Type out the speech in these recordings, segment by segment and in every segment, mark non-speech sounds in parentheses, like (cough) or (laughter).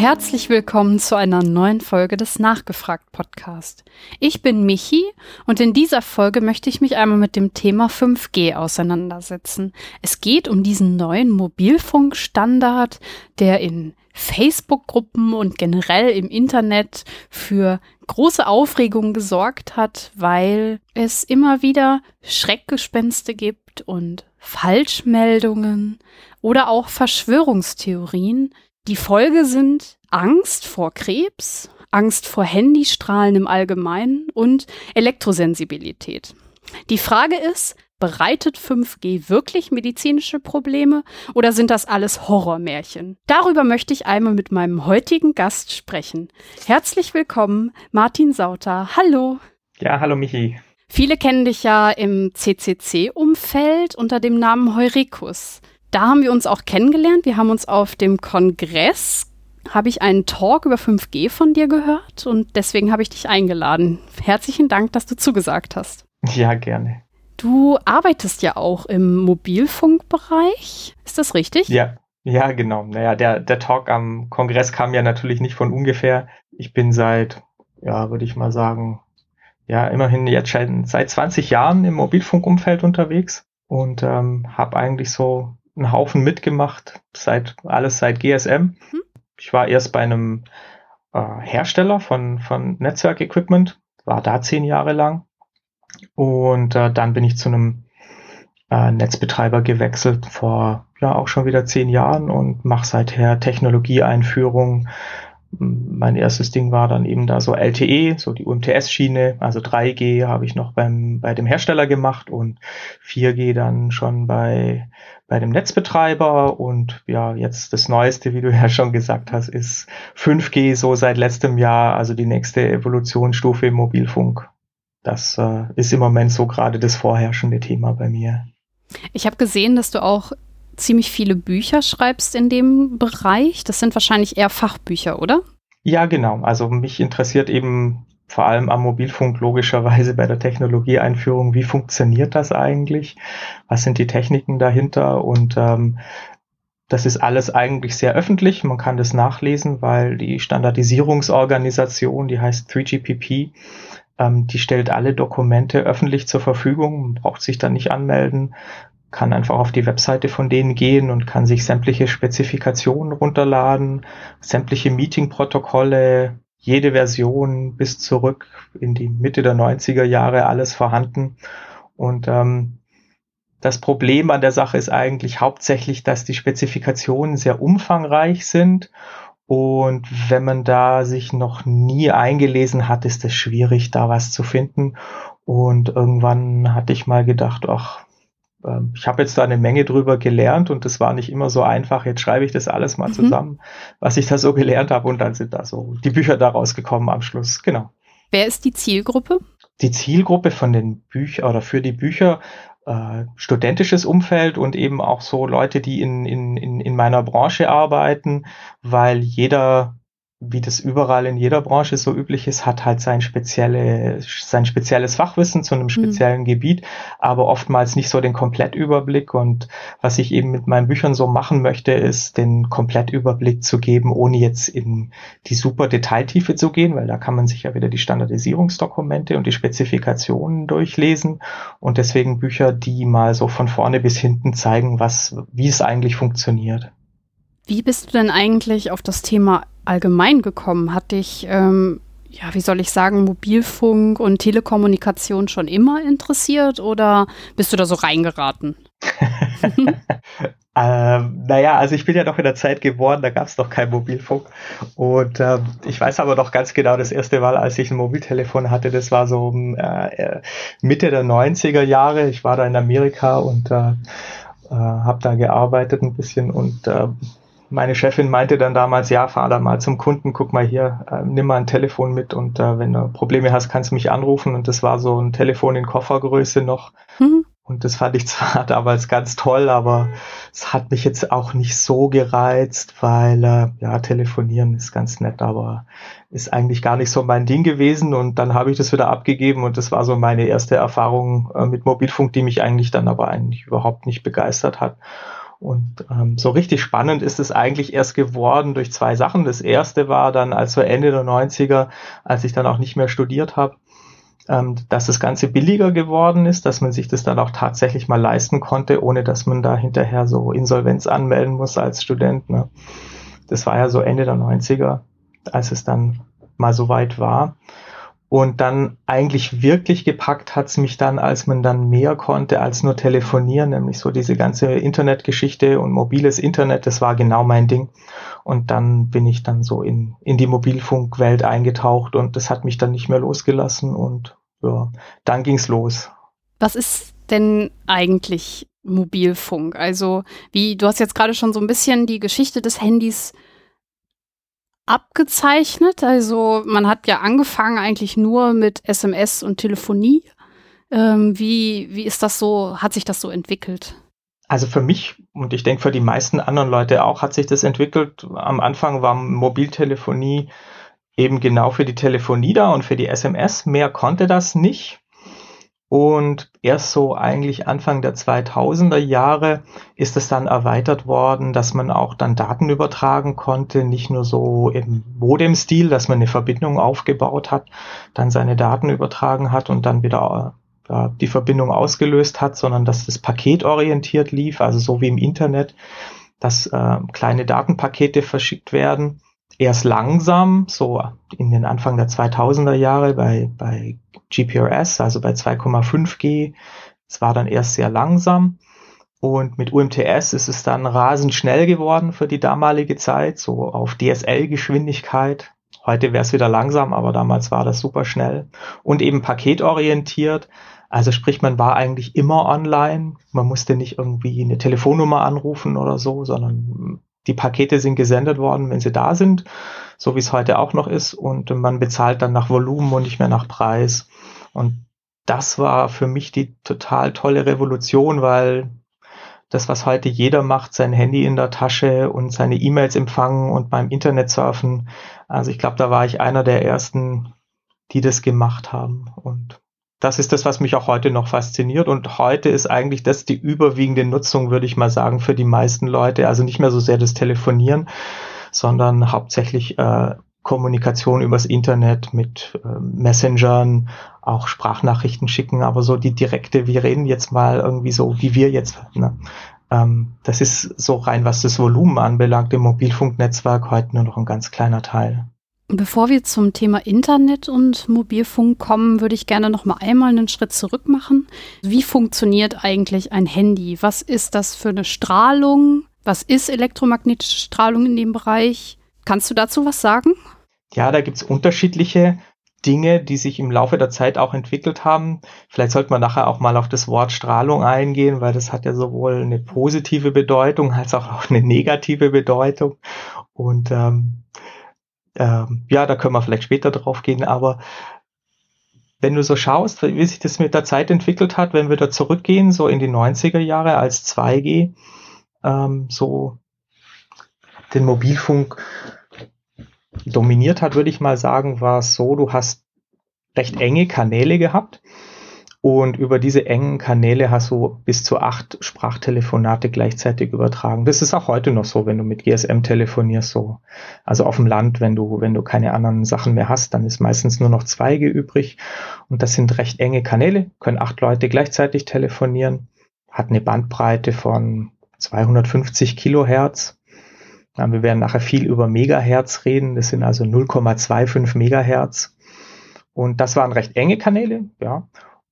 herzlich willkommen zu einer neuen Folge des Nachgefragt Podcast. Ich bin Michi und in dieser Folge möchte ich mich einmal mit dem Thema 5G auseinandersetzen. Es geht um diesen neuen Mobilfunkstandard, der in Facebook-Gruppen und generell im Internet für große Aufregung gesorgt hat, weil es immer wieder Schreckgespenste gibt und Falschmeldungen oder auch Verschwörungstheorien, die Folge sind Angst vor Krebs, Angst vor Handystrahlen im Allgemeinen und Elektrosensibilität. Die Frage ist, bereitet 5G wirklich medizinische Probleme oder sind das alles Horrormärchen? Darüber möchte ich einmal mit meinem heutigen Gast sprechen. Herzlich willkommen, Martin Sauter. Hallo. Ja, hallo Michi. Viele kennen dich ja im CCC-Umfeld unter dem Namen Heurikus da haben wir uns auch kennengelernt. Wir haben uns auf dem Kongress, habe ich einen Talk über 5G von dir gehört und deswegen habe ich dich eingeladen. Herzlichen Dank, dass du zugesagt hast. Ja, gerne. Du arbeitest ja auch im Mobilfunkbereich. Ist das richtig? Ja, ja, genau. Naja, der, der Talk am Kongress kam ja natürlich nicht von ungefähr. Ich bin seit, ja, würde ich mal sagen, ja, immerhin jetzt schon seit 20 Jahren im Mobilfunkumfeld unterwegs und ähm, habe eigentlich so einen Haufen mitgemacht, seit alles seit GSM. Mhm. Ich war erst bei einem äh, Hersteller von, von Netzwerkequipment, war da zehn Jahre lang. Und äh, dann bin ich zu einem äh, Netzbetreiber gewechselt vor ja auch schon wieder zehn Jahren und mache seither Technologieeinführung, mein erstes Ding war dann eben da so LTE, so die UMTS-Schiene, also 3G habe ich noch beim, bei dem Hersteller gemacht und 4G dann schon bei, bei dem Netzbetreiber und ja, jetzt das Neueste, wie du ja schon gesagt hast, ist 5G so seit letztem Jahr, also die nächste Evolutionsstufe im Mobilfunk. Das äh, ist im Moment so gerade das vorherrschende Thema bei mir. Ich habe gesehen, dass du auch ziemlich viele Bücher schreibst in dem Bereich. Das sind wahrscheinlich eher Fachbücher, oder? Ja, genau. Also mich interessiert eben vor allem am Mobilfunk logischerweise bei der Technologieeinführung, wie funktioniert das eigentlich? Was sind die Techniken dahinter? Und ähm, das ist alles eigentlich sehr öffentlich. Man kann das nachlesen, weil die Standardisierungsorganisation, die heißt 3GPP, ähm, die stellt alle Dokumente öffentlich zur Verfügung. Man braucht sich dann nicht anmelden kann einfach auf die Webseite von denen gehen und kann sich sämtliche Spezifikationen runterladen, sämtliche Meeting-Protokolle, jede Version bis zurück in die Mitte der 90er Jahre alles vorhanden. Und ähm, das Problem an der Sache ist eigentlich hauptsächlich, dass die Spezifikationen sehr umfangreich sind. Und wenn man da sich noch nie eingelesen hat, ist es schwierig, da was zu finden. Und irgendwann hatte ich mal gedacht, ach, ähm, ich habe jetzt da eine Menge drüber gelernt und das war nicht immer so einfach. Jetzt schreibe ich das alles mal mhm. zusammen, was ich da so gelernt habe und dann sind da so die Bücher daraus gekommen am Schluss. Genau. Wer ist die Zielgruppe? Die Zielgruppe von den Büchern oder für die Bücher äh, studentisches Umfeld und eben auch so Leute, die in, in, in, in meiner Branche arbeiten, weil jeder wie das überall in jeder Branche so üblich ist, hat halt sein, spezielle, sein spezielles Fachwissen zu einem mhm. speziellen mhm. Gebiet, aber oftmals nicht so den Komplettüberblick. Und was ich eben mit meinen Büchern so machen möchte, ist, den Komplettüberblick zu geben, ohne jetzt in die super Detailtiefe zu gehen, weil da kann man sich ja wieder die Standardisierungsdokumente und die Spezifikationen durchlesen. Und deswegen Bücher, die mal so von vorne bis hinten zeigen, was, wie es eigentlich funktioniert. Wie bist du denn eigentlich auf das Thema allgemein gekommen? Hat dich, ähm, ja, wie soll ich sagen, Mobilfunk und Telekommunikation schon immer interessiert oder bist du da so reingeraten? (laughs) ähm, naja, also ich bin ja noch in der Zeit geboren, da gab es noch kein Mobilfunk. Und ähm, ich weiß aber noch ganz genau, das erste Mal, als ich ein Mobiltelefon hatte, das war so äh, äh Mitte der 90er Jahre. Ich war da in Amerika und äh, äh, habe da gearbeitet ein bisschen und äh, meine Chefin meinte dann damals, ja, fahr da mal zum Kunden, guck mal hier, äh, nimm mal ein Telefon mit und äh, wenn du Probleme hast, kannst du mich anrufen. Und das war so ein Telefon in Koffergröße noch. Mhm. Und das fand ich zwar (laughs) damals ganz toll, aber es hat mich jetzt auch nicht so gereizt, weil äh, ja, telefonieren ist ganz nett, aber ist eigentlich gar nicht so mein Ding gewesen. Und dann habe ich das wieder abgegeben und das war so meine erste Erfahrung äh, mit Mobilfunk, die mich eigentlich dann aber eigentlich überhaupt nicht begeistert hat. Und ähm, so richtig spannend ist es eigentlich erst geworden durch zwei Sachen. Das erste war dann also Ende der 90er, als ich dann auch nicht mehr studiert habe, ähm, dass das Ganze billiger geworden ist, dass man sich das dann auch tatsächlich mal leisten konnte, ohne dass man da hinterher so Insolvenz anmelden muss als Student. Ne? Das war ja so Ende der 90er, als es dann mal so weit war. Und dann eigentlich wirklich gepackt hat's mich dann, als man dann mehr konnte als nur telefonieren, nämlich so diese ganze Internetgeschichte und mobiles Internet, das war genau mein Ding. Und dann bin ich dann so in, in die Mobilfunkwelt eingetaucht und das hat mich dann nicht mehr losgelassen und ja, dann ging's los. Was ist denn eigentlich Mobilfunk? Also, wie, du hast jetzt gerade schon so ein bisschen die Geschichte des Handys abgezeichnet. Also man hat ja angefangen eigentlich nur mit SMS und Telefonie. Ähm, wie, wie ist das so, hat sich das so entwickelt? Also für mich und ich denke für die meisten anderen Leute auch hat sich das entwickelt. Am Anfang war Mobiltelefonie eben genau für die Telefonie da und für die SMS. Mehr konnte das nicht. Und erst so eigentlich Anfang der 2000er Jahre ist es dann erweitert worden, dass man auch dann Daten übertragen konnte, nicht nur so im Modem-Stil, dass man eine Verbindung aufgebaut hat, dann seine Daten übertragen hat und dann wieder ja, die Verbindung ausgelöst hat, sondern dass das paketorientiert lief, also so wie im Internet, dass äh, kleine Datenpakete verschickt werden erst langsam, so in den Anfang der 2000er Jahre bei, bei GPRS, also bei 2,5G. Es war dann erst sehr langsam. Und mit UMTS ist es dann rasend schnell geworden für die damalige Zeit, so auf DSL-Geschwindigkeit. Heute wäre es wieder langsam, aber damals war das super schnell. Und eben paketorientiert. Also sprich, man war eigentlich immer online. Man musste nicht irgendwie eine Telefonnummer anrufen oder so, sondern die Pakete sind gesendet worden, wenn sie da sind, so wie es heute auch noch ist. Und man bezahlt dann nach Volumen und nicht mehr nach Preis. Und das war für mich die total tolle Revolution, weil das, was heute jeder macht, sein Handy in der Tasche und seine E-Mails empfangen und beim Internet surfen. Also ich glaube, da war ich einer der ersten, die das gemacht haben. Und das ist das, was mich auch heute noch fasziniert. Und heute ist eigentlich das die überwiegende Nutzung, würde ich mal sagen, für die meisten Leute. Also nicht mehr so sehr das Telefonieren, sondern hauptsächlich äh, Kommunikation übers Internet mit äh, Messengern, auch Sprachnachrichten schicken, aber so die direkte, wir reden jetzt mal irgendwie so, wie wir jetzt, ne? ähm, das ist so rein, was das Volumen anbelangt, im Mobilfunknetzwerk heute nur noch ein ganz kleiner Teil. Bevor wir zum Thema Internet und Mobilfunk kommen, würde ich gerne noch mal einmal einen Schritt zurück machen. Wie funktioniert eigentlich ein Handy? Was ist das für eine Strahlung? Was ist elektromagnetische Strahlung in dem Bereich? Kannst du dazu was sagen? Ja, da gibt es unterschiedliche Dinge, die sich im Laufe der Zeit auch entwickelt haben. Vielleicht sollte man nachher auch mal auf das Wort Strahlung eingehen, weil das hat ja sowohl eine positive Bedeutung als auch eine negative Bedeutung. Und ähm, ähm, ja, da können wir vielleicht später drauf gehen, aber wenn du so schaust, wie sich das mit der Zeit entwickelt hat, wenn wir da zurückgehen, so in die 90er Jahre als 2G, ähm, so den Mobilfunk dominiert hat, würde ich mal sagen, war es so, du hast recht enge Kanäle gehabt und über diese engen Kanäle hast du bis zu acht Sprachtelefonate gleichzeitig übertragen. Das ist auch heute noch so, wenn du mit GSM telefonierst, so. Also auf dem Land, wenn du, wenn du keine anderen Sachen mehr hast, dann ist meistens nur noch Zweige übrig. Und das sind recht enge Kanäle, können acht Leute gleichzeitig telefonieren, hat eine Bandbreite von 250 Kilohertz. Wir werden nachher viel über Megahertz reden. Das sind also 0,25 Megahertz. Und das waren recht enge Kanäle, ja.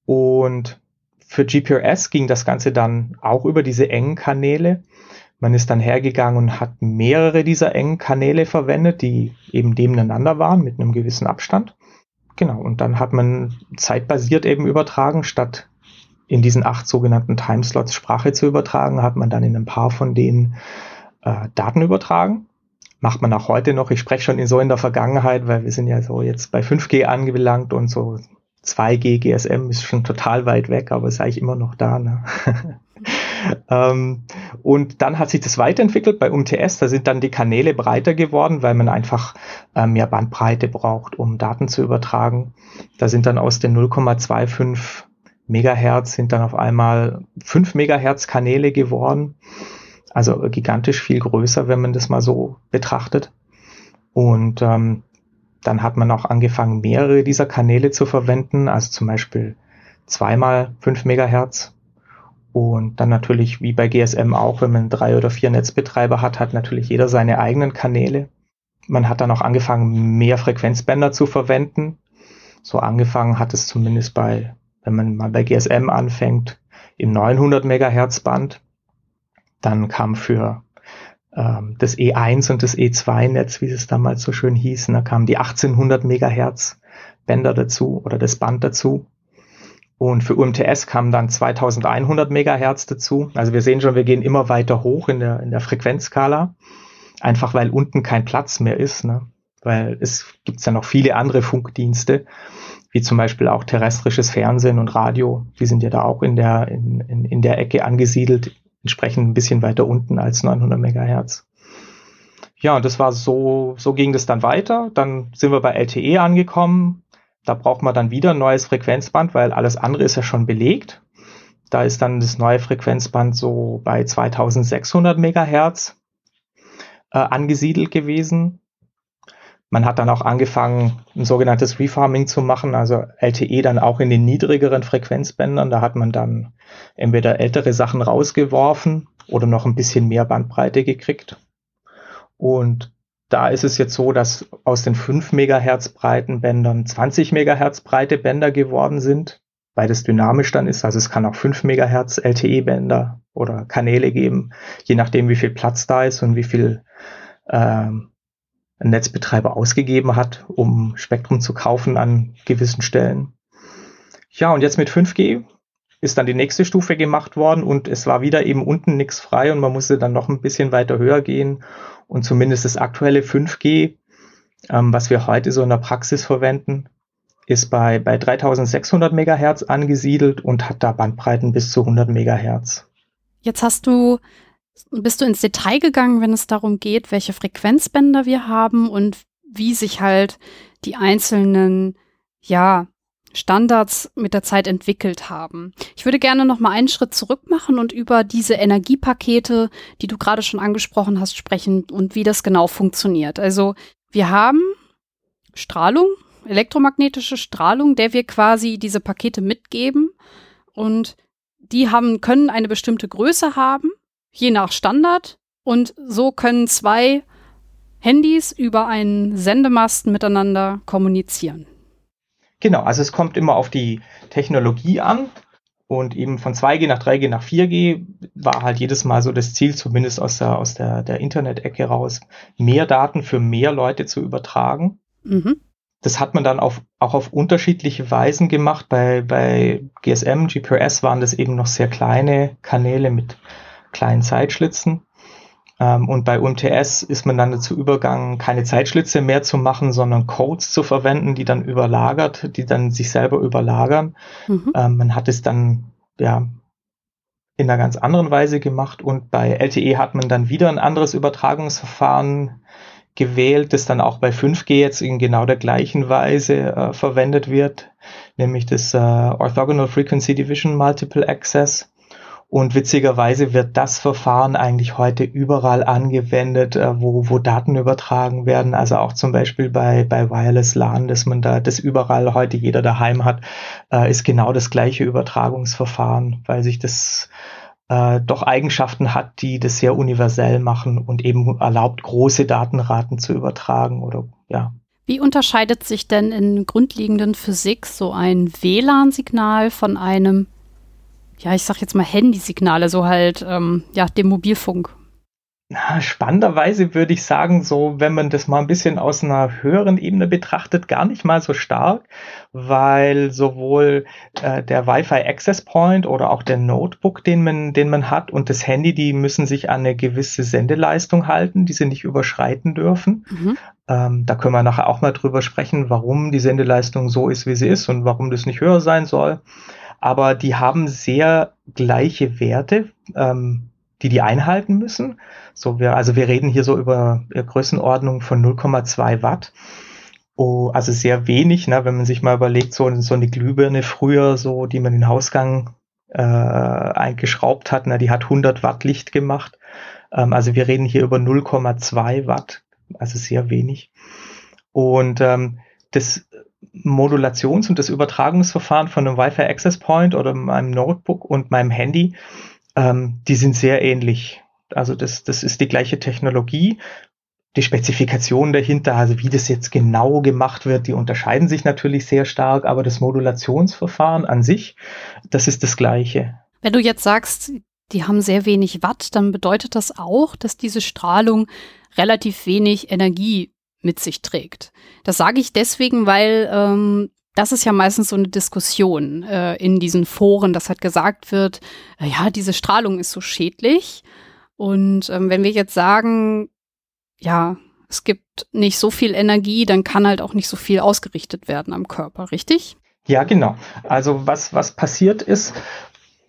Und für GPRS ging das Ganze dann auch über diese engen Kanäle. Man ist dann hergegangen und hat mehrere dieser engen Kanäle verwendet, die eben nebeneinander waren mit einem gewissen Abstand. Genau, und dann hat man zeitbasiert eben übertragen, statt in diesen acht sogenannten Timeslots Sprache zu übertragen, hat man dann in ein paar von denen äh, Daten übertragen. Macht man auch heute noch. Ich spreche schon in so in der Vergangenheit, weil wir sind ja so jetzt bei 5G angelangt und so 2G GSM ist schon total weit weg, aber ist eigentlich immer noch da. Ne? (laughs) ähm, und dann hat sich das weiterentwickelt bei UMTS. Da sind dann die Kanäle breiter geworden, weil man einfach äh, mehr Bandbreite braucht, um Daten zu übertragen. Da sind dann aus den 0,25 Megahertz sind dann auf einmal 5 Megahertz Kanäle geworden. Also gigantisch viel größer, wenn man das mal so betrachtet. Und ähm, dann hat man auch angefangen, mehrere dieser Kanäle zu verwenden, also zum Beispiel zweimal 5 Megahertz. Und dann natürlich, wie bei GSM auch, wenn man drei oder vier Netzbetreiber hat, hat natürlich jeder seine eigenen Kanäle. Man hat dann auch angefangen, mehr Frequenzbänder zu verwenden. So angefangen hat es zumindest bei, wenn man mal bei GSM anfängt, im 900 Megahertz Band. Dann kam für ähm, das E1 und das E2-Netz, wie es damals so schön hieß, da kamen die 1800 Megahertz Bänder dazu oder das Band dazu. Und für UMTS kamen dann 2100 Megahertz dazu. Also wir sehen schon, wir gehen immer weiter hoch in der, in der Frequenzskala. Einfach weil unten kein Platz mehr ist. Ne? Weil es gibt ja noch viele andere Funkdienste, wie zum Beispiel auch terrestrisches Fernsehen und Radio. Die sind ja da auch in der, in, in, in der Ecke angesiedelt entsprechend ein bisschen weiter unten als 900 Megahertz. Ja, und das war so, so ging das dann weiter. Dann sind wir bei LTE angekommen. Da braucht man dann wieder ein neues Frequenzband, weil alles andere ist ja schon belegt. Da ist dann das neue Frequenzband so bei 2600 Megahertz äh, angesiedelt gewesen. Man hat dann auch angefangen, ein sogenanntes Refarming zu machen, also LTE dann auch in den niedrigeren Frequenzbändern. Da hat man dann entweder ältere Sachen rausgeworfen oder noch ein bisschen mehr Bandbreite gekriegt. Und da ist es jetzt so, dass aus den 5 Megahertz breiten Bändern 20 Megahertz breite Bänder geworden sind, weil das dynamisch dann ist. Also es kann auch 5 Megahertz LTE-Bänder oder Kanäle geben, je nachdem, wie viel Platz da ist und wie viel ähm, Netzbetreiber ausgegeben hat, um Spektrum zu kaufen an gewissen Stellen. Ja, und jetzt mit 5G ist dann die nächste Stufe gemacht worden und es war wieder eben unten nichts frei und man musste dann noch ein bisschen weiter höher gehen und zumindest das aktuelle 5G, ähm, was wir heute so in der Praxis verwenden, ist bei, bei 3600 Megahertz angesiedelt und hat da Bandbreiten bis zu 100 Megahertz. Jetzt hast du bist du ins Detail gegangen, wenn es darum geht, welche Frequenzbänder wir haben und wie sich halt die einzelnen, ja, Standards mit der Zeit entwickelt haben. Ich würde gerne noch mal einen Schritt zurück machen und über diese Energiepakete, die du gerade schon angesprochen hast, sprechen und wie das genau funktioniert. Also wir haben Strahlung, elektromagnetische Strahlung, der wir quasi diese Pakete mitgeben und die haben, können eine bestimmte Größe haben je nach Standard. Und so können zwei Handys über einen Sendemasten miteinander kommunizieren. Genau, also es kommt immer auf die Technologie an. Und eben von 2G nach 3G nach 4G war halt jedes Mal so das Ziel, zumindest aus der, aus der, der Internet-Ecke raus, mehr Daten für mehr Leute zu übertragen. Mhm. Das hat man dann auf, auch auf unterschiedliche Weisen gemacht. Bei, bei GSM, GPRS waren das eben noch sehr kleine Kanäle mit kleinen Zeitschlitzen. Ähm, und bei UMTS ist man dann dazu übergegangen, keine Zeitschlitze mehr zu machen, sondern Codes zu verwenden, die dann überlagert, die dann sich selber überlagern. Mhm. Ähm, man hat es dann ja in einer ganz anderen Weise gemacht und bei LTE hat man dann wieder ein anderes Übertragungsverfahren gewählt, das dann auch bei 5G jetzt in genau der gleichen Weise äh, verwendet wird, nämlich das äh, Orthogonal Frequency Division Multiple Access. Und witzigerweise wird das Verfahren eigentlich heute überall angewendet, äh, wo, wo Daten übertragen werden. Also auch zum Beispiel bei, bei Wireless LAN, dass man da das überall heute jeder daheim hat, äh, ist genau das gleiche Übertragungsverfahren, weil sich das äh, doch Eigenschaften hat, die das sehr universell machen und eben erlaubt, große Datenraten zu übertragen oder ja. Wie unterscheidet sich denn in grundlegenden Physik so ein WLAN-Signal von einem ja, ich sag jetzt mal Handysignale, so halt, ähm, ja, dem Mobilfunk. Na, spannenderweise würde ich sagen, so, wenn man das mal ein bisschen aus einer höheren Ebene betrachtet, gar nicht mal so stark, weil sowohl äh, der Wi-Fi Access Point oder auch der Notebook, den man, den man hat, und das Handy, die müssen sich an eine gewisse Sendeleistung halten, die sie nicht überschreiten dürfen. Mhm. Ähm, da können wir nachher auch mal drüber sprechen, warum die Sendeleistung so ist, wie sie ist und warum das nicht höher sein soll aber die haben sehr gleiche Werte, ähm, die die einhalten müssen. So wir, also wir reden hier so über Größenordnung von 0,2 Watt. Oh, also sehr wenig, ne, wenn man sich mal überlegt, so, so eine Glühbirne früher, so, die man den Hausgang äh, eingeschraubt hat, ne, die hat 100 Watt Licht gemacht. Ähm, also wir reden hier über 0,2 Watt, also sehr wenig. Und ähm, das Modulations- und das Übertragungsverfahren von einem Wi-Fi Access Point oder meinem Notebook und meinem Handy, ähm, die sind sehr ähnlich. Also das, das ist die gleiche Technologie. Die Spezifikationen dahinter, also wie das jetzt genau gemacht wird, die unterscheiden sich natürlich sehr stark, aber das Modulationsverfahren an sich, das ist das gleiche. Wenn du jetzt sagst, die haben sehr wenig Watt, dann bedeutet das auch, dass diese Strahlung relativ wenig Energie mit sich trägt. Das sage ich deswegen, weil ähm, das ist ja meistens so eine Diskussion äh, in diesen Foren, dass halt gesagt wird, äh, ja, diese Strahlung ist so schädlich. Und ähm, wenn wir jetzt sagen, ja, es gibt nicht so viel Energie, dann kann halt auch nicht so viel ausgerichtet werden am Körper, richtig? Ja, genau. Also was, was passiert ist,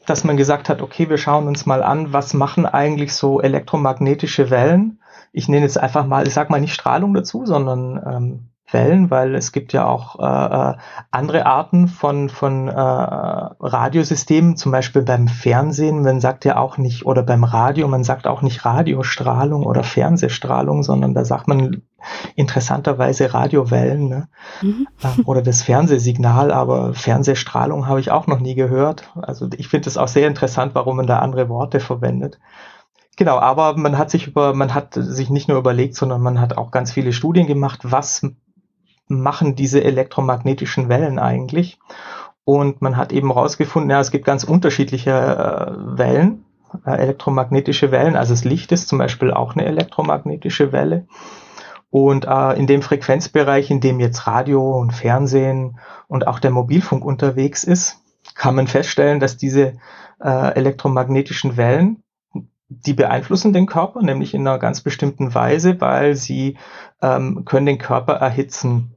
dass man gesagt hat, okay, wir schauen uns mal an, was machen eigentlich so elektromagnetische Wellen ich nenne jetzt einfach mal, ich sag mal nicht Strahlung dazu, sondern ähm, Wellen, weil es gibt ja auch äh, äh, andere Arten von, von äh, Radiosystemen, zum Beispiel beim Fernsehen, man sagt ja auch nicht, oder beim Radio, man sagt auch nicht Radiostrahlung oder Fernsehstrahlung, sondern da sagt man interessanterweise Radiowellen ne? Mhm. (laughs) Ähm, oder das Fernsehsignal, aber Fernsehstrahlung habe ich auch noch nie gehört. Also ich finde es auch sehr interessant, warum man da andere Worte verwendet. Genau, aber man hat sich über, man hat sich nicht nur überlegt, sondern man hat auch ganz viele Studien gemacht, was machen diese elektromagnetischen Wellen eigentlich? Und man hat eben herausgefunden, ja, es gibt ganz unterschiedliche äh, Wellen, äh, elektromagnetische Wellen. Also das Licht ist zum Beispiel auch eine elektromagnetische Welle. Und äh, in dem Frequenzbereich, in dem jetzt Radio und Fernsehen und auch der Mobilfunk unterwegs ist, kann man feststellen, dass diese äh, elektromagnetischen Wellen die beeinflussen den Körper, nämlich in einer ganz bestimmten Weise, weil sie ähm, können den Körper erhitzen,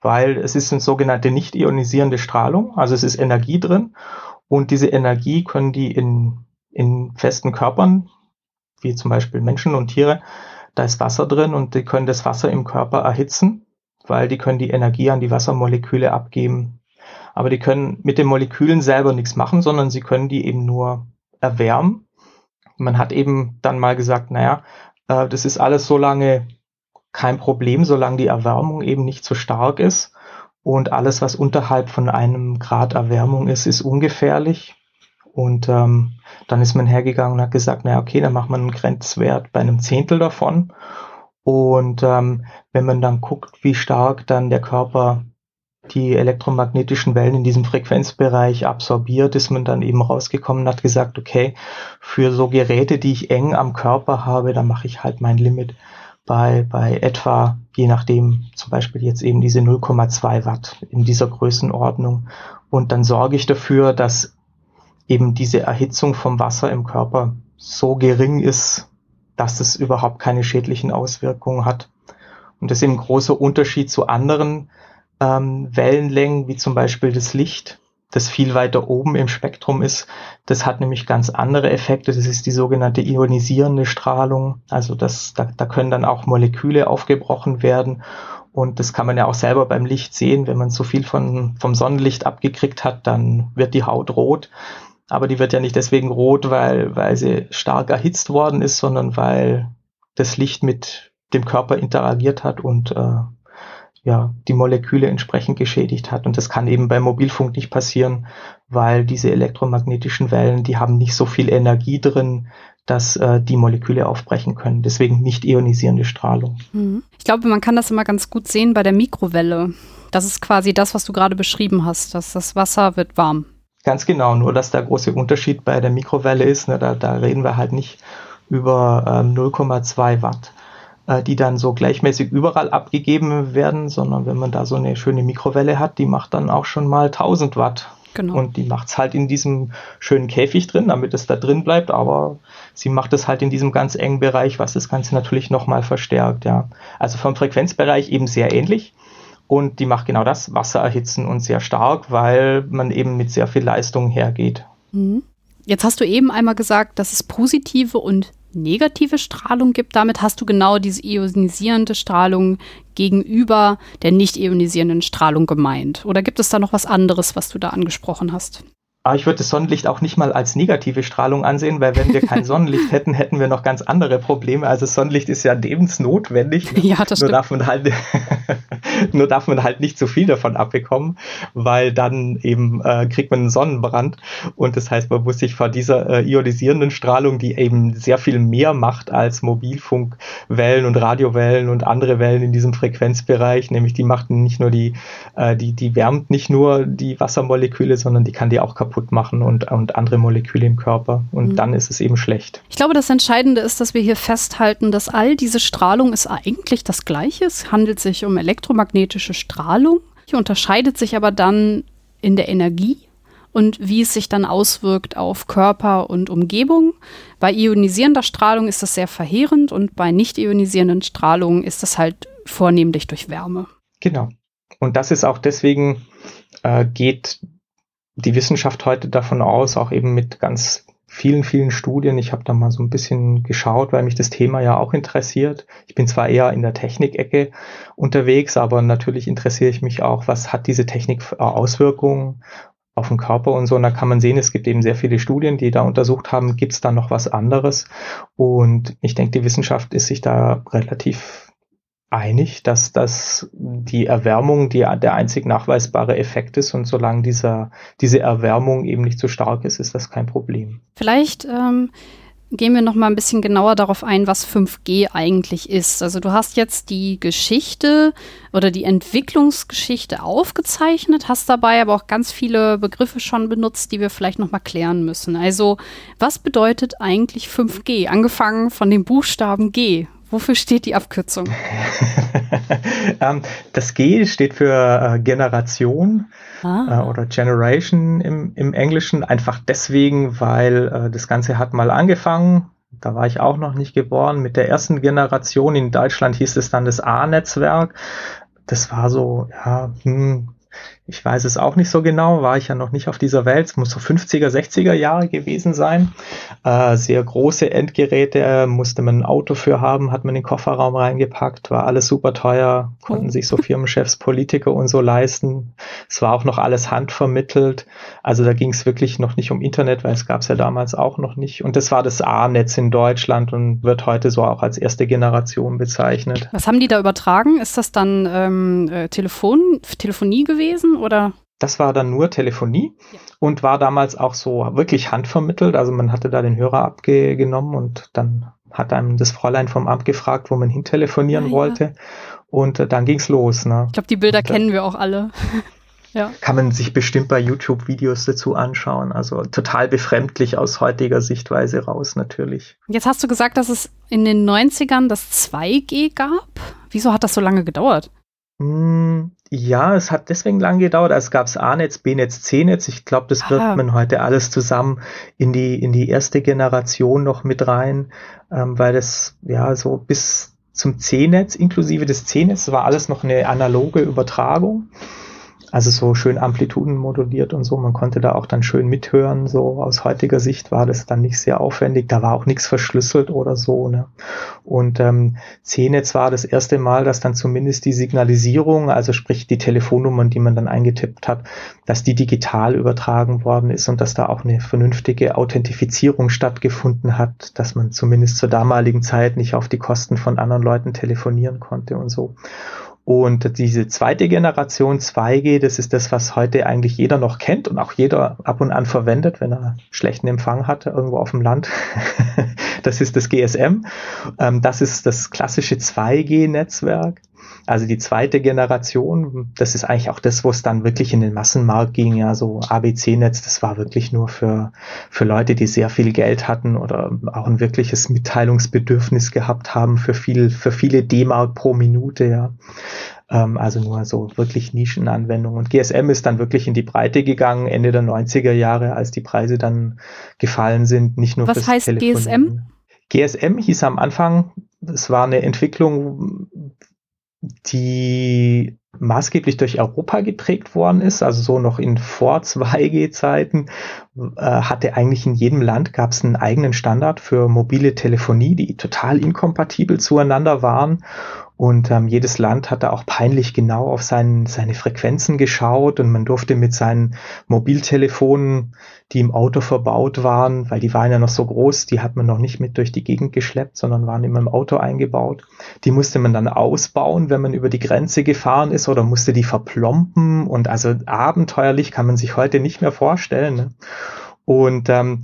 weil es ist eine sogenannte nicht ionisierende Strahlung, also es ist Energie drin. Und diese Energie können die in, in festen Körpern, wie zum Beispiel Menschen und Tiere, da ist Wasser drin und die können das Wasser im Körper erhitzen, weil die können die Energie an die Wassermoleküle abgeben. Aber die können mit den Molekülen selber nichts machen, sondern sie können die eben nur erwärmen man hat eben dann mal gesagt, naja, äh, das ist alles so lange kein Problem, solange die Erwärmung eben nicht so stark ist. Und alles, was unterhalb von einem Grad Erwärmung ist, ist ungefährlich. Und ähm, dann ist man hergegangen und hat gesagt, naja, okay, dann macht man einen Grenzwert bei einem Zehntel davon. Und ähm, wenn man dann guckt, wie stark dann der Körper die elektromagnetischen Wellen in diesem Frequenzbereich absorbiert, ist man dann eben rausgekommen und hat gesagt, okay, für so Geräte, die ich eng am Körper habe, da mache ich halt mein Limit bei, bei etwa, je nachdem, zum Beispiel jetzt eben diese 0,2 Watt in dieser Größenordnung. Und dann sorge ich dafür, dass eben diese Erhitzung vom Wasser im Körper so gering ist, dass es überhaupt keine schädlichen Auswirkungen hat. Und das ist eben ein großer Unterschied zu anderen ähm, Wellenlängen, wie zum Beispiel das Licht, das viel weiter oben im Spektrum ist. Das hat nämlich ganz andere Effekte. Das ist die sogenannte ionisierende Strahlung. Also das, da, da können dann auch Moleküle aufgebrochen werden. Und das kann man ja auch selber beim Licht sehen. Wenn man zu viel von, vom Sonnenlicht abgekriegt hat, dann wird die Haut rot. Aber die wird ja nicht deswegen rot, weil, weil sie stark erhitzt worden ist, sondern weil das Licht mit dem Körper interagiert hat und äh, ja, die Moleküle entsprechend geschädigt hat. Und das kann eben beim Mobilfunk nicht passieren, weil diese elektromagnetischen Wellen, die haben nicht so viel Energie drin, dass äh, die Moleküle aufbrechen können. Deswegen nicht ionisierende Strahlung. Mhm. Ich glaube, man kann das immer ganz gut sehen bei der Mikrowelle. Das ist quasi das, was du gerade beschrieben hast, dass das Wasser wird warm. Ganz genau, nur dass der große Unterschied bei der Mikrowelle ist, ne, da, da reden wir halt nicht über ähm, 0,2 Watt die dann so gleichmäßig überall abgegeben werden, sondern wenn man da so eine schöne Mikrowelle hat, die macht dann auch schon mal 1000 Watt. Genau. Und die macht es halt in diesem schönen Käfig drin, damit es da drin bleibt, aber sie macht es halt in diesem ganz engen Bereich, was das Ganze natürlich nochmal verstärkt, ja. Also vom Frequenzbereich eben sehr ähnlich. Und die macht genau das, Wasser erhitzen und sehr stark, weil man eben mit sehr viel Leistung hergeht. Mhm. Jetzt hast du eben einmal gesagt, dass es positive und negative Strahlung gibt. Damit hast du genau diese ionisierende Strahlung gegenüber der nicht ionisierenden Strahlung gemeint. Oder gibt es da noch was anderes, was du da angesprochen hast? Aber ich würde das Sonnenlicht auch nicht mal als negative Strahlung ansehen, weil wenn wir kein (laughs) Sonnenlicht hätten, hätten wir noch ganz andere Probleme. Also Sonnenlicht ist ja lebensnotwendig. (laughs) Ja, das nur stimmt. darf man halt (laughs) nur darf man halt nicht zu viel davon abbekommen, weil dann eben äh, kriegt man einen Sonnenbrand. Und das heißt, man muss sich vor dieser äh, ionisierenden Strahlung, die eben sehr viel mehr macht als Mobilfunkwellen und Radiowellen und andere Wellen in diesem Frequenzbereich, nämlich die macht nicht nur die, äh, die, die wärmt nicht nur die Wassermoleküle, sondern die kann die auch kaputt kaputt machen und, und andere Moleküle im Körper. Und mhm. dann ist es eben schlecht. Ich glaube, das Entscheidende ist, dass wir hier festhalten, dass all diese Strahlung ist eigentlich das Gleiche. Es handelt sich um elektromagnetische Strahlung. Hier unterscheidet sich aber dann in der Energie und wie es sich dann auswirkt auf Körper und Umgebung. Bei ionisierender Strahlung ist das sehr verheerend und bei nicht ionisierenden Strahlungen ist das halt vornehmlich durch Wärme. Genau. Und das ist auch deswegen äh, geht die Wissenschaft heute davon aus, auch eben mit ganz vielen, vielen Studien. Ich habe da mal so ein bisschen geschaut, weil mich das Thema ja auch interessiert. Ich bin zwar eher in der Technikecke unterwegs, aber natürlich interessiere ich mich auch, was hat diese Technik für Auswirkungen auf den Körper und so. Und da kann man sehen, es gibt eben sehr viele Studien, die da untersucht haben, gibt es da noch was anderes. Und ich denke, die Wissenschaft ist sich da relativ einig, dass das die Erwärmung die, der einzig nachweisbare Effekt ist und solange dieser, diese Erwärmung eben nicht so stark ist, ist das kein Problem. Vielleicht ähm, gehen wir noch mal ein bisschen genauer darauf ein, was 5G eigentlich ist. Also du hast jetzt die Geschichte oder die Entwicklungsgeschichte aufgezeichnet, hast dabei aber auch ganz viele Begriffe schon benutzt, die wir vielleicht noch mal klären müssen. Also was bedeutet eigentlich 5G? Angefangen von dem Buchstaben G. Wofür steht die Abkürzung? (laughs) ähm, das G steht für äh, Generation ah. äh, oder Generation im, im, Englischen, einfach deswegen, weil äh, das Ganze hat mal angefangen. Da war ich auch noch nicht geboren. Mit der ersten Generation in Deutschland hieß es dann das A-Netzwerk. Das war so, ja, hm, ich weiß es auch nicht so genau, war ich ja noch nicht auf dieser Welt. Es muss so 50er, 60er Jahre gewesen sein. Äh, sehr große Endgeräte, musste man ein Auto für haben, hat man in den Kofferraum reingepackt, war alles super teuer, konnten sich so Firmenchefs, Politiker und so leisten. Es war auch noch alles handvermittelt. Also da ging es wirklich noch nicht um Internet, weil es gab es ja damals auch noch nicht. Und das war das A-Netz in Deutschland und wird heute so auch als erste Generation bezeichnet. Was haben die da übertragen? Ist das dann ähm, äh, Telefon, Telefonie gewesen? oder? Das war dann nur Telefonie ja. und war damals auch so wirklich handvermittelt. Also man hatte da den Hörer abgenommen und dann hat einem das Fräulein vom Amt gefragt, wo man hin telefonieren ja, wollte. Ja. Und äh, dann ging's los. Ne? Ich glaube, die Bilder und, äh, kennen wir auch alle. (laughs) ja. Kann man sich bestimmt bei YouTube Videos dazu anschauen. Also total befremdlich aus heutiger Sichtweise raus natürlich. Jetzt hast du gesagt, dass es in den 90ern das 2G gab. Wieso hat das so lange gedauert? Hm, ja, es hat deswegen lang gedauert. Es gab A-Netz, B-Netz, C-Netz. Ich glaube, das wird ah. man heute alles zusammen in die, in die erste Generation noch mit rein, ähm, weil das ja so bis zum C-Netz, inklusive des C-Netz, war alles noch eine analoge Übertragung. Also so schön Amplituden moduliert und so. Man konnte da auch dann schön mithören. So aus heutiger Sicht war das dann nicht sehr aufwendig. Da war auch nichts verschlüsselt oder so. Ne? Und ähm, C-Netz war das erste Mal, dass dann zumindest die Signalisierung, also sprich die Telefonnummern, die man dann eingetippt hat, dass die digital übertragen worden ist und dass da auch eine vernünftige Authentifizierung stattgefunden hat, dass man zumindest zur damaligen Zeit nicht auf die Kosten von anderen Leuten telefonieren konnte und so. Und diese zweite Generation 2G, das ist das, was heute eigentlich jeder noch kennt und auch jeder ab und an verwendet, wenn er schlechten Empfang hat, irgendwo auf dem Land. (laughs) das ist das GSM. Ähm, das ist das klassische 2G-Netzwerk. Also die zweite Generation, das ist eigentlich auch das, wo es dann wirklich in den Massenmarkt ging, ja, so ABC-Netz, das war wirklich nur für, für Leute, die sehr viel Geld hatten oder auch ein wirkliches Mitteilungsbedürfnis gehabt haben für viel, für viele D-Mark pro Minute, ja. Ähm, also nur so wirklich Nischenanwendungen. Und GSM ist dann wirklich in die Breite gegangen, Ende der 90er Jahre, als die Preise dann gefallen sind, nicht nur Was heißt GSM? GSM hieß am Anfang, es war eine Entwicklung, die maßgeblich durch Europa geprägt worden ist, also so noch in vor 2G-Zeiten, äh, hatte eigentlich in jedem Land gab es einen eigenen Standard für mobile Telefonie, die total inkompatibel zueinander waren Und ähm, jedes Land hatte auch peinlich genau auf sein, seine Frequenzen geschaut und man durfte mit seinen Mobiltelefonen, die im Auto verbaut waren, weil die waren ja noch so groß, die hat man noch nicht mit durch die Gegend geschleppt, sondern waren immer im Auto eingebaut. Die musste man dann ausbauen, wenn man über die Grenze gefahren ist oder musste die verplompen und also abenteuerlich kann man sich heute nicht mehr vorstellen. Ne? Und ähm,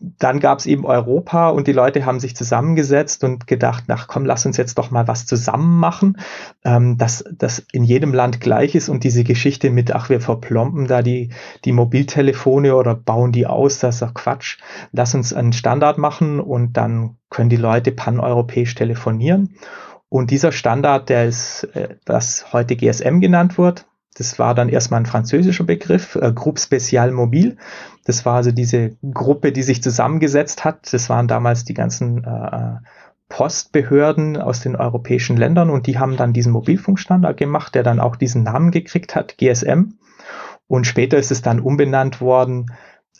dann gab es eben Europa und die Leute haben sich zusammengesetzt und gedacht, ach komm, lass uns jetzt doch mal was zusammen machen, ähm, dass das in jedem Land gleich ist und diese Geschichte mit, ach, wir verplompen da die, die Mobiltelefone oder bauen die aus, das ist doch Quatsch. Lass uns einen Standard machen und dann können die Leute paneuropäisch telefonieren. Und dieser Standard, der ist, äh, was heute GSM genannt wird, das war dann erstmal ein französischer Begriff, äh, Groupe Spécial Mobile. Das war also diese Gruppe, die sich zusammengesetzt hat. Das waren damals die ganzen äh, Postbehörden aus den europäischen Ländern und die haben dann diesen Mobilfunkstandard gemacht, der dann auch diesen Namen gekriegt hat, GSM. Und später ist es dann umbenannt worden,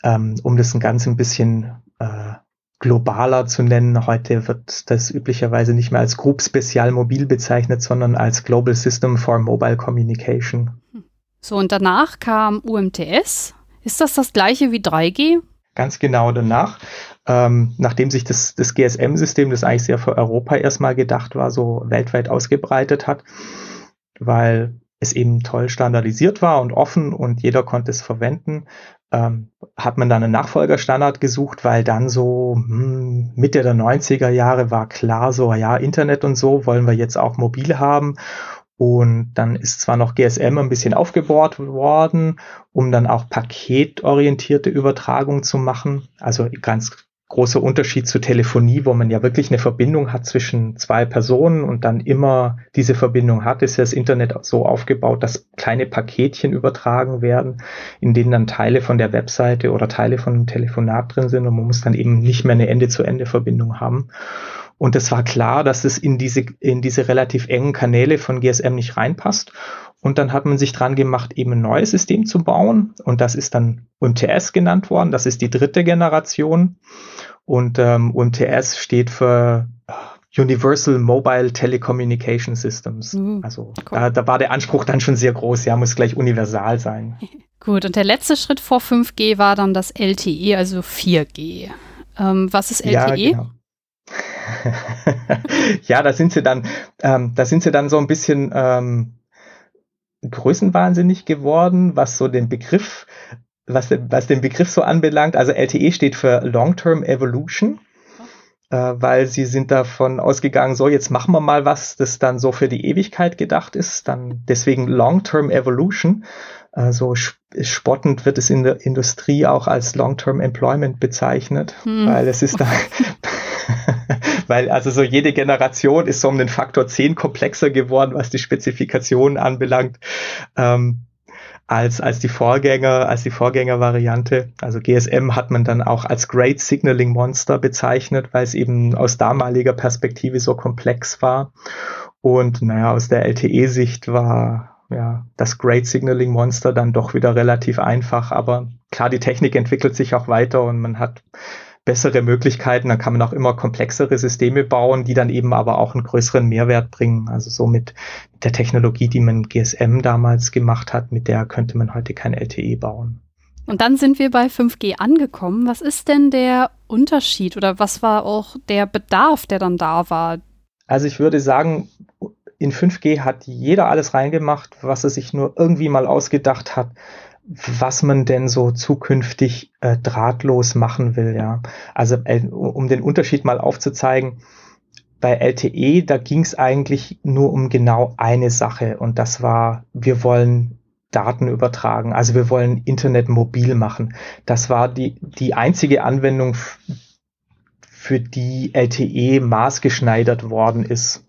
ähm, um das ein ganz ein bisschen äh, globaler zu nennen. Heute wird das üblicherweise nicht mehr als Group Spezial Mobil bezeichnet, sondern als Global System for Mobile Communication. So, und danach kam UMTS. Ist das das gleiche wie 3G? Ganz genau danach. Ähm, nachdem sich das, das GSM-System, das eigentlich sehr für Europa erstmal gedacht war, so weltweit ausgebreitet hat, weil es eben toll standardisiert war und offen und jeder konnte es verwenden, ähm, hat man dann einen Nachfolgerstandard gesucht, weil dann so hm, Mitte der 90er Jahre war klar, so ja, Internet und so wollen wir jetzt auch mobil haben. Und dann ist zwar noch GSM ein bisschen aufgebohrt worden, um dann auch paketorientierte Übertragung zu machen. Also ganz großer Unterschied zu Telefonie, wo man ja wirklich eine Verbindung hat zwischen zwei Personen und dann immer diese Verbindung hat, ist ja das Internet so aufgebaut, dass kleine Paketchen übertragen werden, in denen dann Teile von der Webseite oder Teile von einem Telefonat drin sind und man muss dann eben nicht mehr eine Ende-zu-Ende-Verbindung haben. Und es war klar, dass es in diese, in diese relativ engen Kanäle von GSM nicht reinpasst. Und dann hat man sich dran gemacht, eben ein neues System zu bauen. Und das ist dann UMTS genannt worden. Das ist die dritte Generation. Und ähm, UMTS steht für äh, Universal Mobile Telecommunication Systems. Mhm, also cool. da, da war der Anspruch dann schon sehr groß. Ja, muss gleich universal sein. (laughs) Gut, und der letzte Schritt vor 5G war dann das LTE, also 4G. Ähm, was ist LTE? Ja, genau. (laughs) ja, da sind sie dann, ähm, da sind sie dann so ein bisschen ähm, größenwahnsinnig geworden, was so den Begriff, was, was den Begriff so anbelangt. Also LTE steht für Long-Term Evolution, äh, weil sie sind davon ausgegangen, so jetzt machen wir mal was, das dann so für die Ewigkeit gedacht ist. Dann deswegen Long-Term Evolution. Äh, so spottend wird es in der Industrie auch als Long-Term Employment bezeichnet, hm. weil es ist da, (laughs) (laughs) (laughs) Weil also so jede Generation ist so um den Faktor 10 komplexer geworden, was die Spezifikationen anbelangt. Ähm, als, als die Vorgänger, als die Vorgängervariante. Also GSM hat man dann auch als Great Signaling Monster bezeichnet, weil es eben aus damaliger Perspektive so komplex war. Und naja, aus der LTE-Sicht war ja das Great Signaling Monster dann doch wieder relativ einfach. Aber klar, die Technik entwickelt sich auch weiter und man hat bessere Möglichkeiten. Dann kann man auch immer komplexere Systeme bauen, die dann eben aber auch einen größeren Mehrwert bringen. Also so mit der Technologie, die man GSM damals gemacht hat, mit der könnte man heute kein LTE bauen. Und dann sind wir bei 5G angekommen. Was ist denn der Unterschied oder was war auch der Bedarf, der dann da war? Also ich würde sagen, in 5G hat jeder alles reingemacht, was er sich nur irgendwie mal ausgedacht hat was man denn so zukünftig äh, drahtlos machen will, ja. Also äh, um den Unterschied mal aufzuzeigen, bei LTE, da ging es eigentlich nur um genau eine Sache und das war, wir wollen Daten übertragen, also wir wollen Internet mobil machen. Das war die, die einzige Anwendung, für die LTE maßgeschneidert worden ist.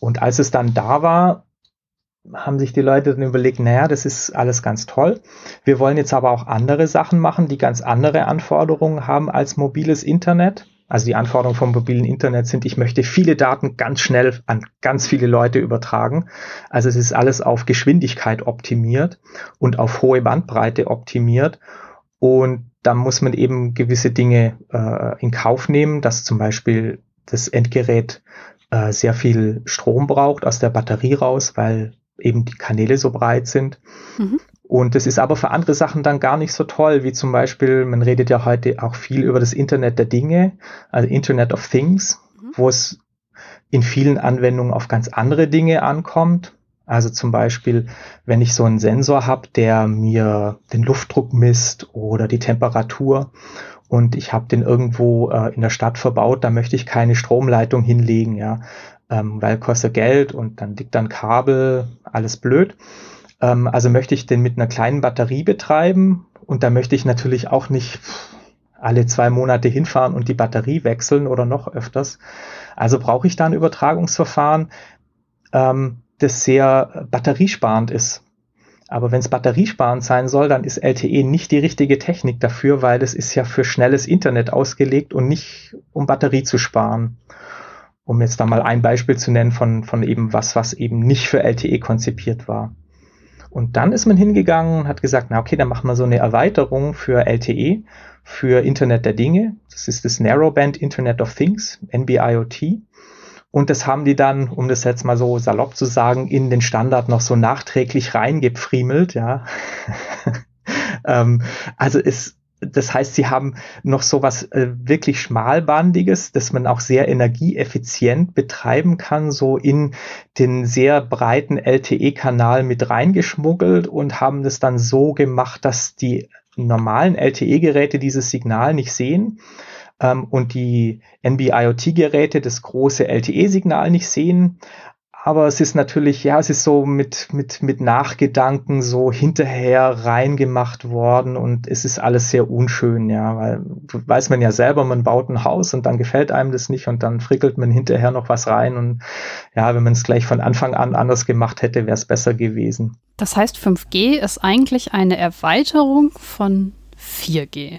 Und als es dann da war, haben sich die Leute dann überlegt, naja, das ist alles ganz toll. Wir wollen jetzt aber auch andere Sachen machen, die ganz andere Anforderungen haben als mobiles Internet. Also die Anforderungen vom mobilen Internet sind, ich möchte viele Daten ganz schnell an ganz viele Leute übertragen. Also es ist alles auf Geschwindigkeit optimiert und auf hohe Bandbreite optimiert. Und da muss man eben gewisse Dinge äh, in Kauf nehmen, dass zum Beispiel das Endgerät äh, sehr viel Strom braucht aus der Batterie raus, weil eben die Kanäle so breit sind. Mhm. Und das ist aber für andere Sachen dann gar nicht so toll, wie zum Beispiel, man redet ja heute auch viel über das Internet der Dinge, also Internet of Things, mhm. wo es in vielen Anwendungen auf ganz andere Dinge ankommt. Also zum Beispiel, wenn ich so einen Sensor habe, der mir den Luftdruck misst oder die Temperatur und ich habe den irgendwo äh, in der Stadt verbaut, da möchte ich keine Stromleitung hinlegen, ja, ähm, weil kostet Geld und dann liegt dann Kabel, alles blöd. Ähm, also möchte ich den mit einer kleinen Batterie betreiben und da möchte ich natürlich auch nicht alle zwei Monate hinfahren und die Batterie wechseln oder noch öfters. Also brauche ich da ein Übertragungsverfahren, ähm, das sehr batteriesparend ist. Aber wenn es batteriesparend sein soll, dann ist LTE nicht die richtige Technik dafür, weil es ist ja für schnelles Internet ausgelegt und nicht um Batterie zu sparen. Um jetzt da mal ein Beispiel zu nennen von, von eben was, was eben nicht für LTE konzipiert war. Und dann ist man hingegangen und hat gesagt, na okay, dann machen wir so eine Erweiterung für LTE, für Internet der Dinge. Das ist das Narrowband Internet of Things, NB-IoT. Und das haben die dann, um das jetzt mal so salopp zu sagen, in den Standard noch so nachträglich reingepfriemelt, ja. (laughs) ähm, also es, das heißt, sie haben noch so was äh, wirklich schmalbandiges, das man auch sehr energieeffizient betreiben kann, so in den sehr breiten LTE-Kanal mit reingeschmuggelt und haben das dann so gemacht, dass die normalen LTE-Geräte dieses Signal nicht sehen ähm, und die NB-IoT-Geräte das große LTE-Signal nicht sehen. Aber es ist natürlich, ja, es ist so mit, mit, mit Nachgedanken so hinterher reingemacht worden und es ist alles sehr unschön, ja, weil weiß man ja selber, man baut ein Haus und dann gefällt einem das nicht und dann frickelt man hinterher noch was rein und ja, wenn man es gleich von Anfang an anders gemacht hätte, wäre es besser gewesen. Das heißt, 5G ist eigentlich eine Erweiterung von 4G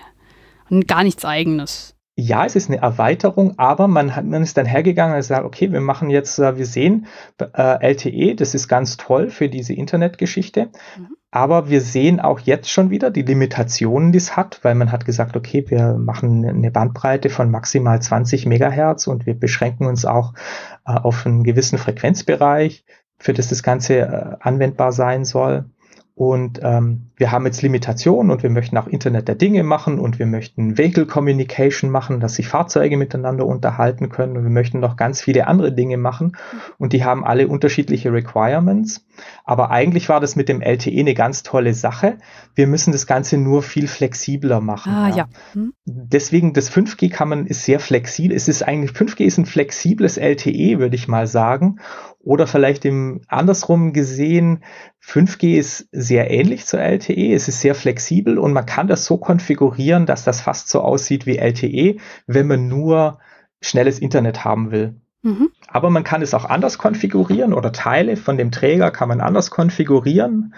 und gar nichts eigenes ja, es ist eine Erweiterung, aber man, hat, man ist dann hergegangen und gesagt, okay, wir machen jetzt, äh, wir sehen äh, LTE, das ist ganz toll für diese Internetgeschichte, mhm. aber wir sehen auch jetzt schon wieder die Limitationen, die es hat, weil man hat gesagt, okay, wir machen eine Bandbreite von maximal 20 Megahertz und wir beschränken uns auch äh, auf einen gewissen Frequenzbereich, für das das Ganze äh, anwendbar sein soll. Und ähm, wir haben jetzt Limitationen und wir möchten auch Internet der Dinge machen und wir möchten Vehicle Communication machen, dass sich Fahrzeuge miteinander unterhalten können und wir möchten noch ganz viele andere Dinge machen und die haben alle unterschiedliche Requirements. Aber eigentlich war das mit dem LTE eine ganz tolle Sache. Wir müssen das Ganze nur viel flexibler machen. Ah, ja. ja. Hm. Deswegen das 5G kann man ist sehr flexibel. Es ist eigentlich 5G ist ein flexibles LTE, würde ich mal sagen. Oder vielleicht im andersrum gesehen, 5G ist sehr ähnlich zu LTE. Es ist sehr flexibel und man kann das so konfigurieren, dass das fast so aussieht wie LTE, wenn man nur schnelles Internet haben will. Mhm. Aber man kann es auch anders konfigurieren oder Teile von dem Träger kann man anders konfigurieren,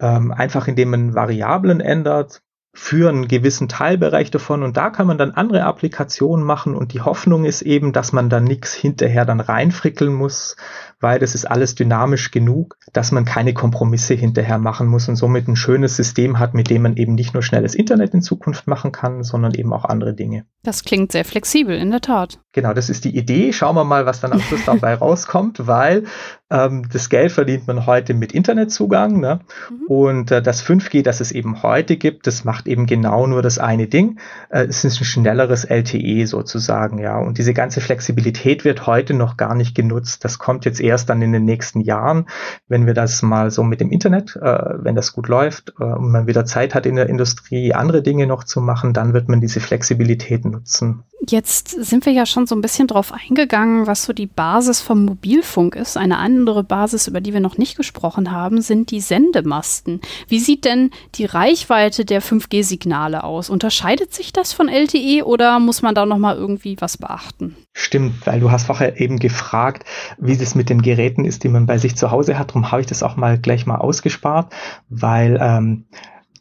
ähm, einfach indem man Variablen ändert für einen gewissen Teilbereich davon und da kann man dann andere Applikationen machen und die Hoffnung ist eben, dass man dann nichts hinterher dann reinfrickeln muss, weil das ist alles dynamisch genug, dass man keine Kompromisse hinterher machen muss und somit ein schönes System hat, mit dem man eben nicht nur schnelles Internet in Zukunft machen kann, sondern eben auch andere Dinge. Das klingt sehr flexibel, in der Tat. Genau, das ist die Idee. Schauen wir mal, was dann am Schluss (laughs) dabei rauskommt, weil ähm, das Geld verdient man heute mit Internetzugang. Ne? Mhm. Und äh, das 5G, das es eben heute gibt, das macht eben genau nur das eine Ding. Äh, es ist ein schnelleres LTE sozusagen, ja. Und diese ganze Flexibilität wird heute noch gar nicht genutzt. Das kommt jetzt erst dann in den nächsten Jahren, wenn wir das mal so mit dem Internet, äh, wenn das gut läuft äh, und man wieder Zeit hat in der Industrie, andere Dinge noch zu machen, dann wird man diese Flexibilität nutzen. Jetzt sind wir ja schon so ein bisschen drauf eingegangen, was so die Basis vom Mobilfunk ist. Eine andere Basis, über die wir noch nicht gesprochen haben, sind die Sendemasten. Wie sieht denn die Reichweite der 5G-Signale aus? Unterscheidet sich das von LTE oder muss man da noch mal irgendwie was beachten? Stimmt, weil du hast vorher eben gefragt, wie das mit den Geräten ist, die man bei sich zu Hause hat. Darum habe ich das auch mal gleich mal ausgespart, weil ähm,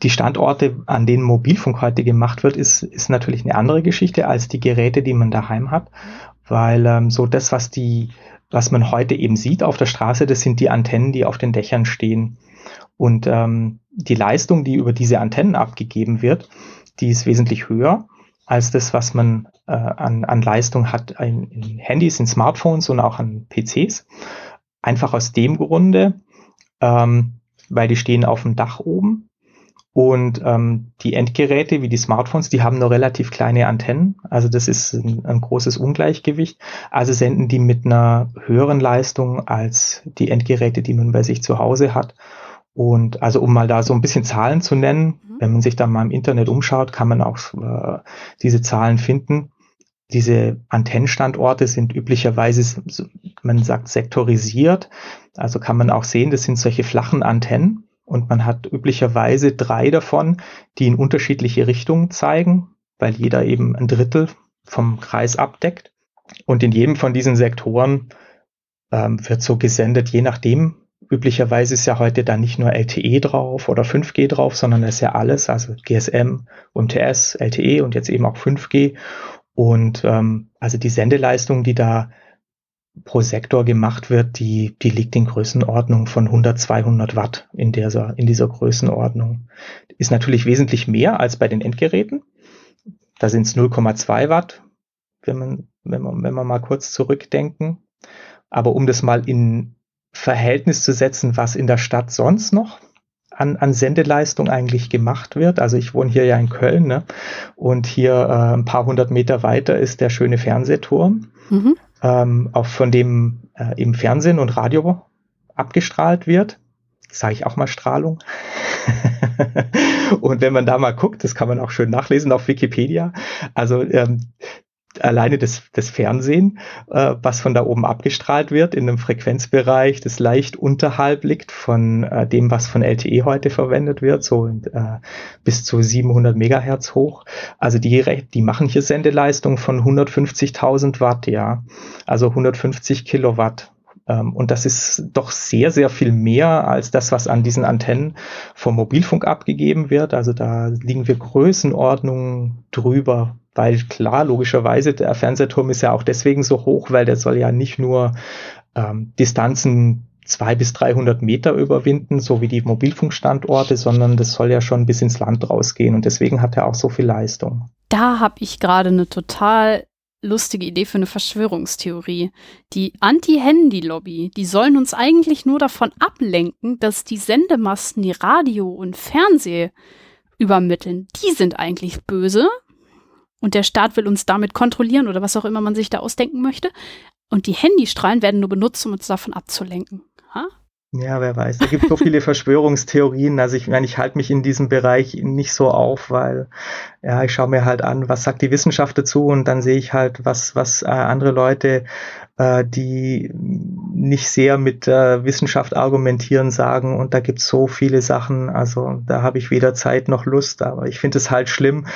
die Standorte, an denen Mobilfunk heute gemacht wird, ist, ist natürlich eine andere Geschichte als die Geräte, die man daheim hat, weil ähm, so das, was die, was man heute eben sieht auf der Straße, das sind die Antennen, die auf den Dächern stehen. Und ähm, die Leistung, die über diese Antennen abgegeben wird, die ist wesentlich höher als das, was man äh, an, an Leistung hat in, in Handys, in Smartphones und auch an PCs. Einfach aus dem Grunde, ähm, weil die stehen auf dem Dach oben und ähm, die Endgeräte wie die Smartphones, die haben nur relativ kleine Antennen. Also das ist ein, ein, großes Ungleichgewicht. Also senden die mit einer höheren Leistung als die Endgeräte, die man bei sich zu Hause hat. Und also um mal da so ein bisschen Zahlen zu nennen, mhm. wenn man sich da mal im Internet umschaut, kann man auch äh, diese Zahlen finden. Diese Antennenstandorte sind üblicherweise, man sagt, sektorisiert. Also kann man auch sehen, das sind solche flachen Antennen. Und man hat üblicherweise drei davon, die in unterschiedliche Richtungen zeigen, weil jeder eben ein Drittel vom Kreis abdeckt. Und in jedem von diesen Sektoren ähm, wird so gesendet, je nachdem, Üblicherweise ist ja heute da nicht nur LTE drauf oder 5G drauf, sondern es ist ja alles, also GSM, UMTS, LTE und jetzt eben auch 5G. Und ähm, also die Sendeleistung, die da pro Sektor gemacht wird, die, die liegt in Größenordnung von 100, 200 Watt in dieser, in dieser Größenordnung. Ist natürlich wesentlich mehr als bei den Endgeräten. Da sind es 0,2 Watt, wenn man, wenn man, wenn man mal kurz zurückdenken. Aber um das mal in Verhältnis zu setzen, was in der Stadt sonst noch an, an Sendeleistung eigentlich gemacht wird. Also ich wohne hier ja in Köln ne? und hier äh, ein paar hundert Meter weiter ist der schöne Fernsehturm, mhm. ähm, auch von dem äh, im Fernsehen und Radio abgestrahlt wird. Sage ich auch mal Strahlung. (laughs) und wenn man da mal guckt, das kann man auch schön nachlesen auf Wikipedia. Also ähm, alleine das, das Fernsehen, äh, was von da oben abgestrahlt wird, in einem Frequenzbereich, das leicht unterhalb liegt von äh, dem, was von LTE heute verwendet wird, so äh, bis zu 700 Megahertz hoch. Also die, die machen hier Sendeleistung von 150.000 Watt, ja, also 150 Kilowatt. Ähm, und das ist doch sehr, sehr viel mehr als das, was an diesen Antennen vom Mobilfunk abgegeben wird. Also da liegen wir Größenordnungen drüber, weil klar, logischerweise, der Fernsehturm ist ja auch deswegen so hoch, weil der soll ja nicht nur ähm, Distanzen zwei bis 300 Meter überwinden, so wie die Mobilfunkstandorte, sondern das soll ja schon bis ins Land rausgehen und deswegen hat er auch so viel Leistung. Da habe ich gerade eine total lustige Idee für eine Verschwörungstheorie. Die Anti-Handy-Lobby, die sollen uns eigentlich nur davon ablenken, dass die Sendemasten, die Radio und Fernseh übermitteln, die sind eigentlich böse und der Staat will uns damit kontrollieren oder was auch immer man sich da ausdenken möchte. Und die Handystrahlen werden nur benutzt, um uns davon abzulenken. Ja, wer weiß. Da gibt so viele (laughs) Verschwörungstheorien. Also ich meine, ich halte mich in diesem Bereich nicht so auf, weil ja, ich schaue mir halt an, was sagt die Wissenschaft dazu und dann sehe ich halt, was, was äh, andere Leute, äh, die nicht sehr mit äh, Wissenschaft argumentieren, sagen. Und da gibt es so viele Sachen. Also da habe ich weder Zeit noch Lust. Aber ich finde es halt schlimm,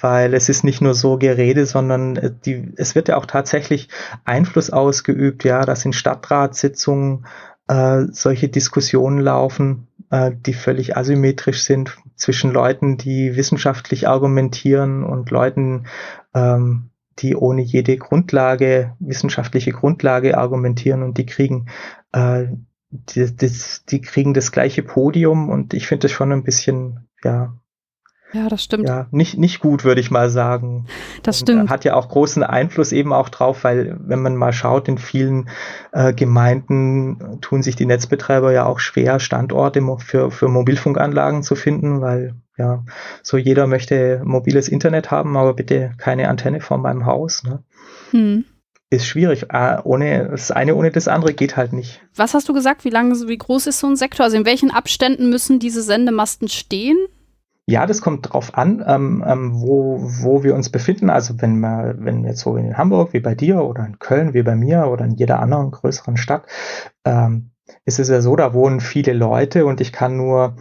weil es ist nicht nur so Gerede, sondern äh, die, es wird ja auch tatsächlich Einfluss ausgeübt. Ja, das sind Stadtratssitzungen äh, solche Diskussionen laufen, äh, die völlig asymmetrisch sind zwischen Leuten, die wissenschaftlich argumentieren und Leuten, ähm, die ohne jede Grundlage, wissenschaftliche Grundlage argumentieren und die kriegen äh, die, das, die kriegen das gleiche Podium und ich finde das schon ein bisschen, ja, ja, das stimmt. Ja, nicht, nicht gut, würde ich mal sagen. Das stimmt. Und hat ja auch großen Einfluss eben auch drauf, weil wenn man mal schaut, in vielen äh, Gemeinden tun sich die Netzbetreiber ja auch schwer, Standorte für, für Mobilfunkanlagen zu finden, weil ja, so jeder möchte mobiles Internet haben, aber bitte keine Antenne vor meinem Haus. Ne? Hm. Ist schwierig. Ah, ohne das eine ohne das andere geht halt nicht. Was hast du gesagt? Wie lange, wie groß ist so ein Sektor? Also in welchen Abständen müssen diese Sendemasten stehen? Ja, das kommt drauf an, ähm, ähm, wo, wo wir uns befinden. Also wenn wir, wenn wir jetzt so in Hamburg wie bei dir oder in Köln wie bei mir oder in jeder anderen größeren Stadt, ähm, ist es ja so, da wohnen viele Leute und ich kann nur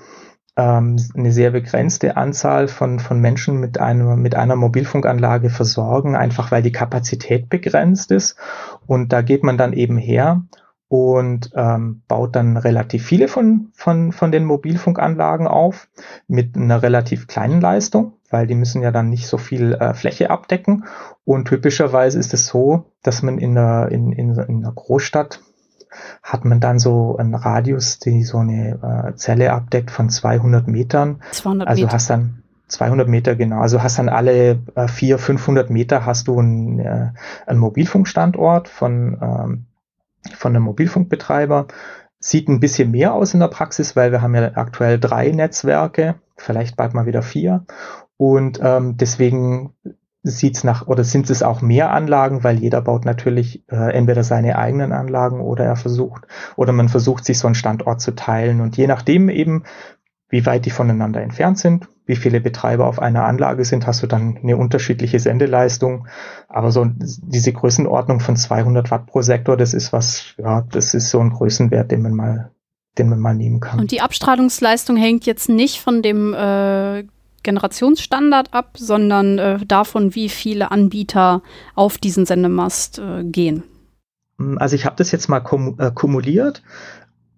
ähm, eine sehr begrenzte Anzahl von, von Menschen mit, einem, mit einer Mobilfunkanlage versorgen, einfach weil die Kapazität begrenzt ist. Und da geht man dann eben her und ähm, baut dann relativ viele von, von, von den Mobilfunkanlagen auf mit einer relativ kleinen Leistung, weil die müssen ja dann nicht so viel äh, Fläche abdecken. Und typischerweise ist es so, dass man in einer, in, in, in einer Großstadt hat man dann so einen Radius, die so eine äh, Zelle abdeckt von 200 Metern. 200 also Meter. hast dann 200 Meter genau. Also hast dann alle äh, 400, 500 Meter hast du einen, äh, einen Mobilfunkstandort von, ähm, von einem Mobilfunkbetreiber. Sieht ein bisschen mehr aus in der Praxis, weil wir haben ja aktuell drei Netzwerke, vielleicht bald mal wieder vier. Und ähm, deswegen sieht's nach oder sind es auch mehr Anlagen, weil jeder baut natürlich äh, entweder seine eigenen Anlagen oder er versucht oder man versucht sich so einen Standort zu teilen und je nachdem eben wie weit die voneinander entfernt sind, wie viele Betreiber auf einer Anlage sind, hast du dann eine unterschiedliche Sendeleistung. Aber so diese Größenordnung von 200 Watt pro Sektor, das ist was, ja, das ist so ein Größenwert, den man mal, den man mal nehmen kann. Und die Abstrahlungsleistung hängt jetzt nicht von dem äh, Generationsstandard ab, sondern äh, davon, wie viele Anbieter auf diesen Sendemast äh, gehen. Also ich habe das jetzt mal kum äh, kumuliert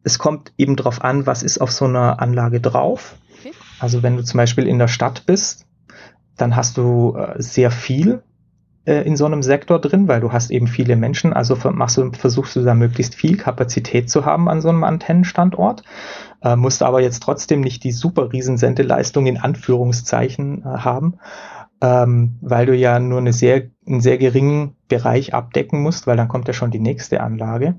es kommt eben darauf an, was ist auf so einer Anlage drauf. Okay. Also wenn du zum Beispiel in der Stadt bist, dann hast du äh, sehr viel äh, in so einem Sektor drin, weil du hast eben viele Menschen. Also machst du, versuchst du da möglichst viel Kapazität zu haben an so einem Antennenstandort, äh, musst aber jetzt trotzdem nicht die super Riesensendeleistung in Anführungszeichen äh, haben. Ähm, weil du ja nur eine sehr, einen sehr geringen Bereich abdecken musst, weil dann kommt ja schon die nächste Anlage.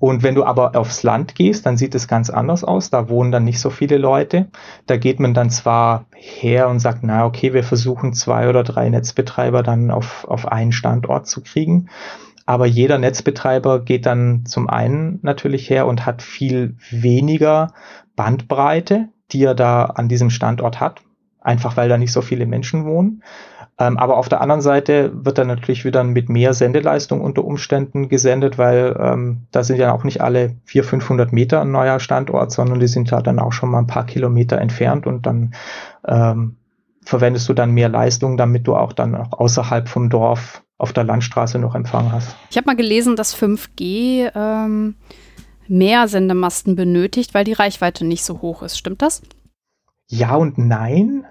Und wenn du aber aufs Land gehst, dann sieht es ganz anders aus. Da wohnen dann nicht so viele Leute. Da geht man dann zwar her und sagt, na okay, wir versuchen zwei oder drei Netzbetreiber dann auf, auf einen Standort zu kriegen. Aber jeder Netzbetreiber geht dann zum einen natürlich her und hat viel weniger Bandbreite, die er da an diesem Standort hat. Einfach weil da nicht so viele Menschen wohnen. Ähm, aber auf der anderen Seite wird dann natürlich wieder mit mehr Sendeleistung unter Umständen gesendet, weil ähm, da sind ja auch nicht alle 400, 500 Meter ein neuer Standort, sondern die sind ja dann auch schon mal ein paar Kilometer entfernt und dann ähm, verwendest du dann mehr Leistung, damit du auch dann auch außerhalb vom Dorf auf der Landstraße noch Empfang hast. Ich habe mal gelesen, dass 5G ähm, mehr Sendemasten benötigt, weil die Reichweite nicht so hoch ist. Stimmt das? Ja und nein.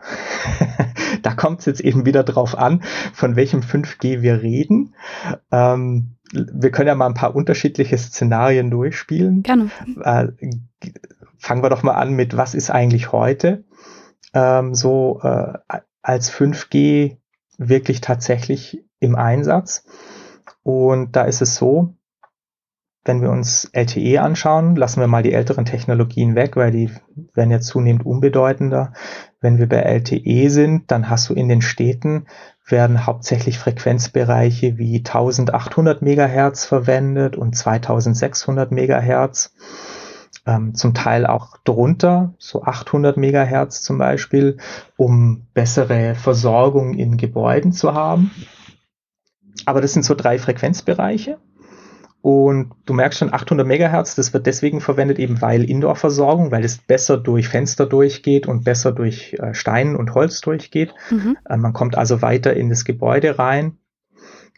(laughs) (laughs) da kommt es jetzt eben wieder drauf an, von welchem 5G wir reden. Ähm, wir können ja mal ein paar unterschiedliche Szenarien durchspielen. Gerne. Äh, fangen wir doch mal an mit, was ist eigentlich heute ähm, so äh, als 5G wirklich tatsächlich im Einsatz? Und da ist es so, wenn wir uns LTE anschauen, lassen wir mal die älteren Technologien weg, weil die werden ja zunehmend unbedeutender. Wenn wir bei LTE sind, dann hast du in den Städten werden hauptsächlich Frequenzbereiche wie 1800 Megahertz verwendet und 2600 Megahertz. Ähm, zum Teil auch drunter, so 800 Megahertz zum Beispiel, um bessere Versorgung in Gebäuden zu haben. Aber das sind so drei Frequenzbereiche. Und du merkst schon 800 Megahertz, das wird deswegen verwendet, eben weil Indoor-Versorgung, weil es besser durch Fenster durchgeht und besser durch äh, Stein und Holz durchgeht. Mhm. Äh, man kommt also weiter in das Gebäude rein,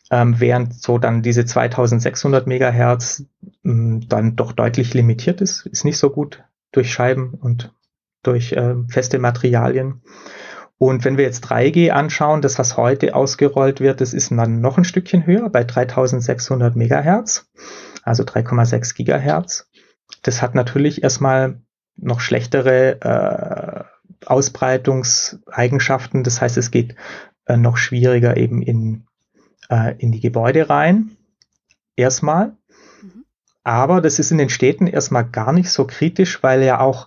ähm, während so dann diese 2600 Megahertz mh, hm, dann doch deutlich limitiert ist, ist nicht so gut durch Scheiben und durch äh, feste Materialien. Und wenn wir jetzt 3G anschauen, das, was heute ausgerollt wird, das ist dann noch ein Stückchen höher bei 3600 Megahertz, also 3,6 Gigahertz. Das hat natürlich erstmal noch schlechtere äh, Ausbreitungseigenschaften. Das heißt, es geht äh, noch schwieriger eben in, äh, in die Gebäude rein. Erstmal. Mhm. Aber das ist in den Städten erstmal gar nicht so kritisch, weil ja auch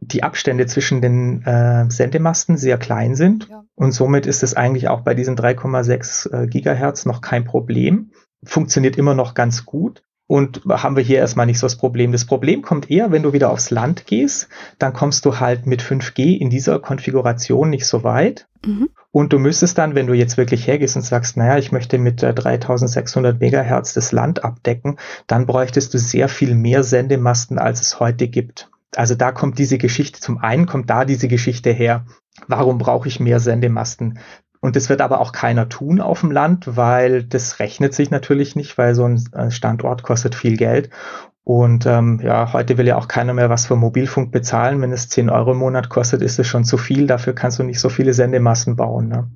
die Abstände zwischen den äh, Sendemasten sehr klein sind. Ja. Und somit ist es eigentlich auch bei diesen 3,6 äh, Gigahertz noch kein Problem. Funktioniert immer noch ganz gut. Und haben wir hier erstmal nicht so das Problem. Das Problem kommt eher, wenn du wieder aufs Land gehst, dann kommst du halt mit 5G in dieser Konfiguration nicht so weit. Mhm. Und du müsstest dann, wenn du jetzt wirklich hergehst und sagst, naja, ich möchte mit äh, 3600 Megahertz das Land abdecken, dann bräuchtest du sehr viel mehr Sendemasten, als es heute gibt. Also da kommt diese Geschichte, zum einen kommt da diese Geschichte her, warum brauche ich mehr Sendemasten? Und das wird aber auch keiner tun auf dem Land, weil das rechnet sich natürlich nicht, weil so ein äh, Standort kostet viel Geld. Und ähm, ja, heute will ja auch keiner mehr was für Mobilfunk bezahlen. Wenn es 10 Euro im Monat kostet, ist es schon zu viel. Dafür kannst du nicht so viele Sendemasten bauen. Ne?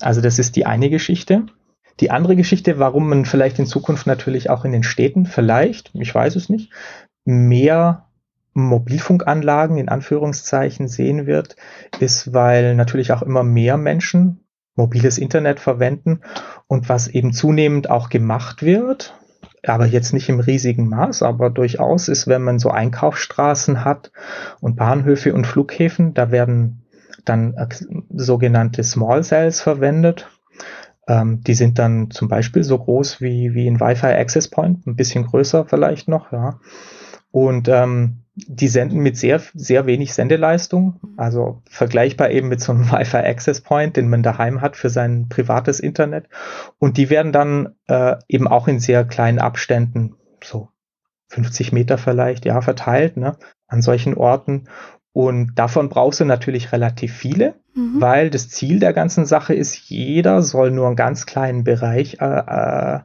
Also das ist die eine Geschichte. Die andere Geschichte, warum man vielleicht in Zukunft natürlich auch in den Städten vielleicht, ich weiß es nicht, mehr Mobilfunkanlagen in Anführungszeichen sehen wird, ist, weil natürlich auch immer mehr Menschen mobiles Internet verwenden und was eben zunehmend auch gemacht wird, aber jetzt nicht im riesigen Maß, aber durchaus ist, wenn man so Einkaufsstraßen hat und Bahnhöfe und Flughäfen, da werden dann äh, sogenannte Small Cells verwendet. Ähm, die sind dann zum Beispiel so groß wie, wie ein Wi-Fi Access Point, ein bisschen größer vielleicht noch, ja. Und ähm, die senden mit sehr, sehr wenig Sendeleistung, also vergleichbar eben mit so einem (laughs) Wi-Fi Access Point, den man daheim hat für sein privates Internet. Und die werden dann äh, eben auch in sehr kleinen Abständen, so 50 Meter vielleicht, ja, verteilt, ne, an solchen Orten. Und davon brauchst du natürlich relativ viele, mhm. weil das Ziel der ganzen Sache ist, jeder soll nur einen ganz kleinen Bereich äh, äh,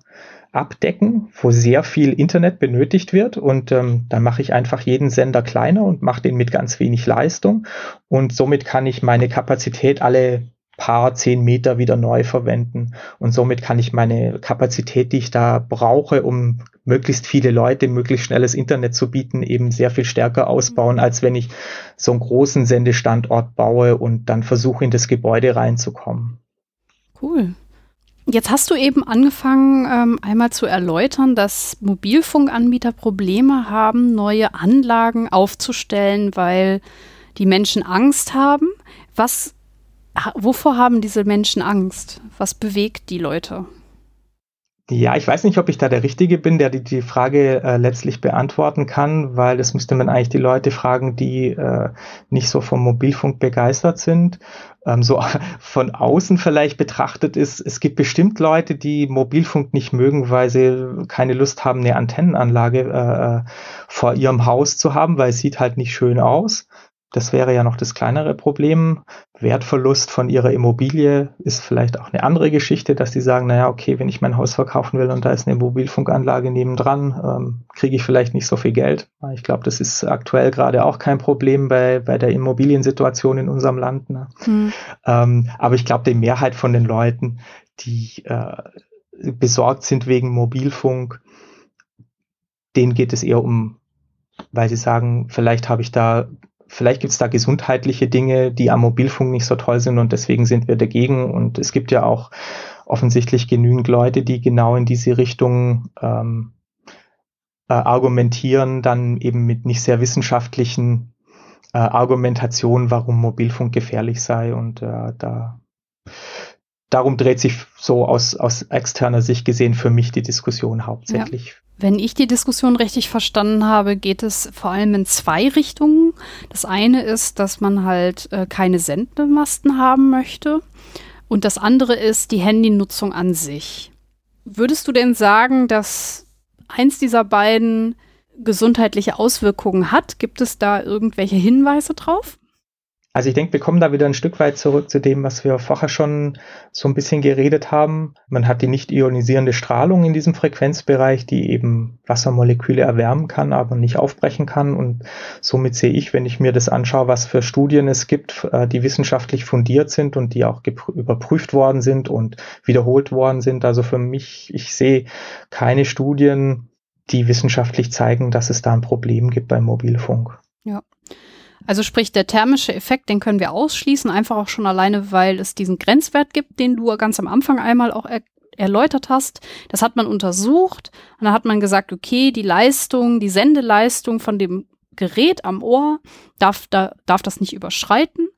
abdecken, wo sehr viel Internet benötigt wird. Und ähm, dann mache ich einfach jeden Sender kleiner und mache den mit ganz wenig Leistung. Und somit kann ich meine Kapazität alle paar zehn Meter wieder neu verwenden. Und somit kann ich meine Kapazität, die ich da brauche, um möglichst viele Leute möglichst schnelles Internet zu bieten, eben sehr viel stärker ausbauen, mhm. als wenn ich so einen großen Sendestandort baue und dann versuche, in das Gebäude reinzukommen. Cool. Jetzt hast du eben angefangen, ähm, einmal zu erläutern, dass Mobilfunkanbieter Probleme haben, neue Anlagen aufzustellen, weil die Menschen Angst haben. Was, wovor haben diese Menschen Angst? Was bewegt die Leute? Ja, ich weiß nicht, ob ich da der Richtige bin, der die, die Frage äh, letztlich beantworten kann, weil das müsste man eigentlich die Leute fragen, die äh, nicht so vom Mobilfunk begeistert sind. Ähm, so (laughs) von außen vielleicht betrachtet ist, es gibt bestimmt Leute, die Mobilfunk nicht mögen, weil sie keine Lust haben, eine Antennenanlage äh, äh vor ihrem Haus zu haben, weil es sieht halt nicht schön aus. Das wäre ja noch das kleinere Problem. Wertverlust von ihrer Immobilie ist vielleicht auch eine andere Geschichte, dass die sagen, naja, okay, wenn ich mein Haus verkaufen will und da ist eine Mobilfunkanlage nebendran, ähm, kriege ich vielleicht nicht so viel Geld. Ich glaube, das ist aktuell gerade auch kein Problem bei, bei der Immobiliensituation in unserem Land. Ne? Mhm. Ähm, aber ich glaube, die Mehrheit von den Leuten, die äh, besorgt sind wegen Mobilfunk, denen geht es eher um weil sie sagen, vielleicht habe ich da vielleicht gibt es da gesundheitliche Dinge, die am Mobilfunk nicht so toll sind und deswegen sind wir dagegen. Und es gibt ja auch offensichtlich genügend Leute, die genau in diese Richtung ähm, äh, argumentieren, dann eben mit nicht sehr wissenschaftlichen äh, Argumentationen, warum Mobilfunk gefährlich sei. Und äh, da darum dreht sich so aus, aus externer Sicht gesehen für mich die Diskussion hauptsächlich. Ja. Wenn ich die Diskussion richtig verstanden habe, geht es vor allem in zwei Richtungen. Das eine ist, dass man halt äh, keine Sendemasten haben möchte. Und das andere ist die Handynutzung an sich. Würdest du denn sagen, dass eins dieser beiden gesundheitliche Auswirkungen hat? Gibt es da irgendwelche Hinweise drauf? Also ich denke, wir kommen da wieder ein Stück weit zurück zu dem, was wir vorher schon so ein bisschen geredet haben. Man hat die nicht ionisierende Strahlung in diesem Frequenzbereich, die eben Wassermoleküle erwärmen kann, aber nicht aufbrechen kann. Und somit sehe ich, wenn ich mir das anschaue, was für Studien es gibt, äh, die wissenschaftlich fundiert sind und die auch überprüft worden sind und wiederholt worden sind. Also für mich, ich sehe keine Studien, die wissenschaftlich zeigen, dass es da ein Problem gibt beim Mobilfunk. Ja. Also sprich, der thermische Effekt, den können wir ausschließen, einfach auch schon alleine, weil es diesen Grenzwert gibt, den du ganz am Anfang einmal auch er erläutert hast. Das hat man untersucht und dann hat man gesagt, okay, die Leistung, die Sendeleistung von dem Gerät am Ohr darf, da, darf das nicht überschreiten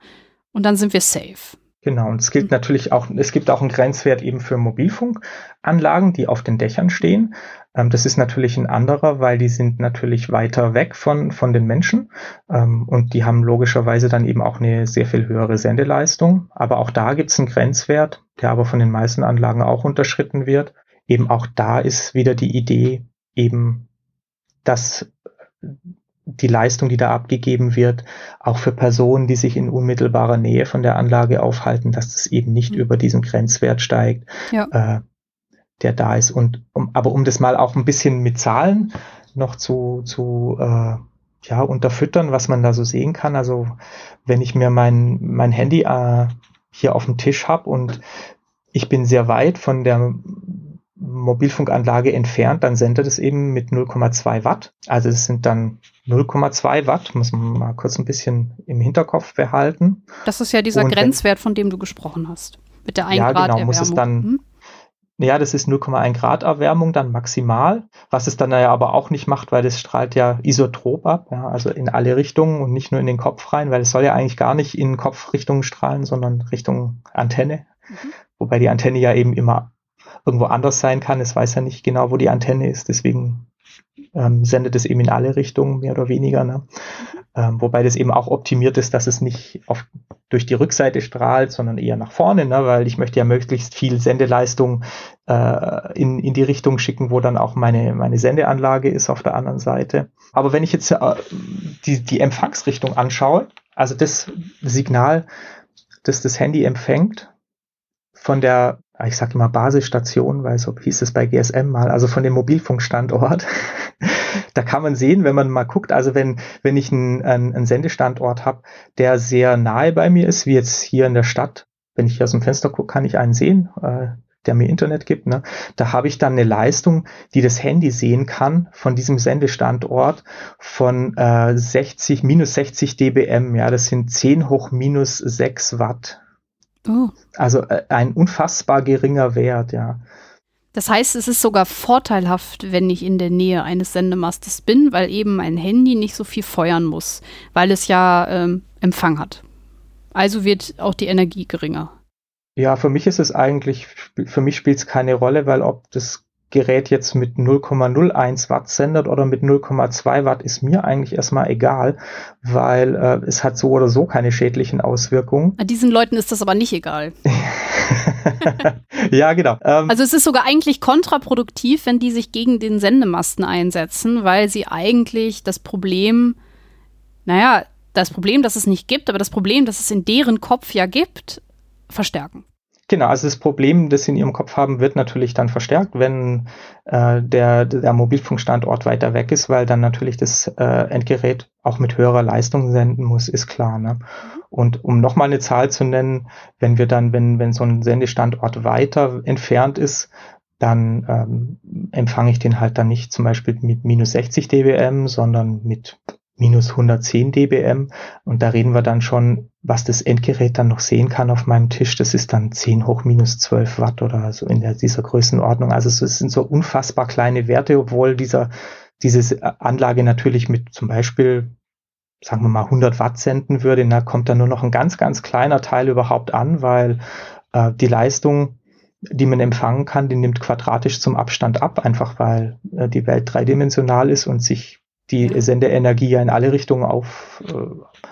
und dann sind wir safe. Genau, und es gilt mhm. natürlich auch, es gibt auch einen Grenzwert eben für Mobilfunkanlagen, die auf den Dächern stehen. Ähm, das ist natürlich ein anderer, weil die sind natürlich weiter weg von, von den Menschen ähm, und die haben logischerweise dann eben auch eine sehr viel höhere Sendeleistung. Aber auch da gibt es einen Grenzwert, der aber von den meisten Anlagen auch unterschritten wird. Eben auch da ist wieder die Idee eben, dass die Leistung, die da abgegeben wird, auch für Personen, die sich in unmittelbarer Nähe von der Anlage aufhalten, dass das eben nicht mhm. über diesen Grenzwert steigt. Ja. Äh, der da ist. Und um, aber um das mal auch ein bisschen mit Zahlen noch zu, zu äh, ja, unterfüttern, was man da so sehen kann. Also wenn ich mir mein, mein Handy äh, hier auf dem Tisch habe und ich bin sehr weit von der Mobilfunkanlage entfernt, dann sendet es eben mit 0,2 Watt. Also es sind dann 0,2 Watt, muss man mal kurz ein bisschen im Hinterkopf behalten. Das ist ja dieser Und Grenzwert, von dem du gesprochen hast. Mit der 1 ja, Grad genau, Erwärmung. muss es dann, Ja, das ist 0,1 Grad Erwärmung dann maximal, was es dann ja aber auch nicht macht, weil das strahlt ja isotrop ab, ja, also in alle Richtungen und nicht nur in den Kopf rein, weil es soll ja eigentlich gar nicht in Kopfrichtungen strahlen, sondern Richtung Antenne. Mhm. Wobei die Antenne ja eben immer irgendwo anders sein kann. Es weiß ja nicht genau, wo die Antenne ist, deswegen ähm, sendet es eben in alle Richtungen, mehr oder weniger. Ne? Ähm, wobei das eben auch optimiert ist, dass es nicht auf, durch die Rückseite strahlt, sondern eher nach vorne, ne? weil ich möchte ja möglichst viel Sendeleistung äh, in, in die Richtung schicken, wo dann auch meine, meine Sendeanlage ist auf der anderen Seite. Aber wenn ich jetzt äh, die, die Empfangsrichtung anschaue, also das Signal, das das Handy empfängt, von der ich sage immer Basisstation, weil so hieß es bei GSM mal, also von dem Mobilfunkstandort. (laughs) da kann man sehen, wenn man mal guckt, also wenn, wenn ich einen, einen, Sendestandort habe, der sehr nahe bei mir ist, wie jetzt hier in der Stadt, wenn ich hier aus dem Fenster gucke, kann ich einen sehen, äh, der mir Internet gibt, ne? da habe ich dann eine Leistung, die das Handy sehen kann von diesem Sendestandort von äh, 60, minus 60 dBm, ja, das sind 10 hoch minus 6 Watt. Oh. Also äh, ein unfassbar geringer Wert, ja. Das heißt, es ist sogar vorteilhaft, wenn ich in der Nähe eines Sendemastes bin, weil eben mein Handy nicht so viel feuern muss, weil es ja ähm, Empfang hat. Also wird auch die Energie geringer. Ja, für mich ist es eigentlich, für mich spielt es keine Rolle, weil ob das Gerät jetzt mit 0,01 Watt sendet oder mit 0,2 Watt ist mir eigentlich erstmal egal, weil äh, es hat so oder so keine schädlichen Auswirkungen. Diesen Leuten ist das aber nicht egal. (laughs) (laughs) ja, genau. Ähm, also es ist sogar eigentlich kontraproduktiv, wenn die sich gegen den Sendemasten einsetzen, weil sie eigentlich das Problem, naja, das Problem, das es nicht gibt, aber das Problem, das es in deren Kopf ja gibt, verstärken. Genau, also das Problem, das sie in ihrem Kopf haben, wird natürlich dann verstärkt, wenn äh, der, der Mobilfunkstandort weiter weg ist, weil dann natürlich das äh, Endgerät auch mit höherer Leistung senden muss, ist klar. Ne? Und um nochmal eine Zahl zu nennen, wenn wir dann, wenn, wenn so ein Sendestandort weiter entfernt ist, dann ähm, empfange ich den halt dann nicht zum Beispiel mit minus 60 dBm, sondern mit minus 110 dBm. Und da reden wir dann schon, was das Endgerät dann noch sehen kann auf meinem Tisch. Das ist dann 10 hoch minus 12 Watt oder so in der, dieser Größenordnung. Also es sind so unfassbar kleine Werte, obwohl dieser, diese Anlage natürlich mit zum Beispiel sagen wir mal 100 Watt senden würde, da kommt dann nur noch ein ganz, ganz kleiner Teil überhaupt an, weil äh, die Leistung, die man empfangen kann, die nimmt quadratisch zum Abstand ab, einfach weil äh, die Welt dreidimensional ist und sich die Sendeenergie ja in alle Richtungen auf, äh,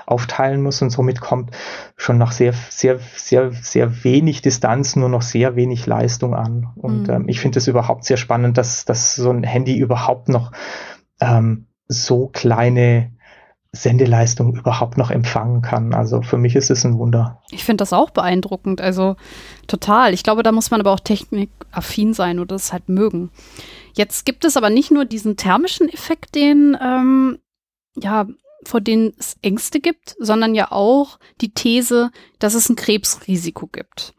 aufteilen muss und somit kommt schon nach sehr, sehr, sehr, sehr wenig Distanz nur noch sehr wenig Leistung an. Und mhm. ähm, ich finde es überhaupt sehr spannend, dass, dass so ein Handy überhaupt noch ähm, so kleine Sendeleistung überhaupt noch empfangen kann. Also für mich ist es ein Wunder. Ich finde das auch beeindruckend, also total. Ich glaube, da muss man aber auch technikaffin sein oder das halt mögen. Jetzt gibt es aber nicht nur diesen thermischen Effekt, den ähm, ja vor denen es Ängste gibt, sondern ja auch die These, dass es ein Krebsrisiko gibt.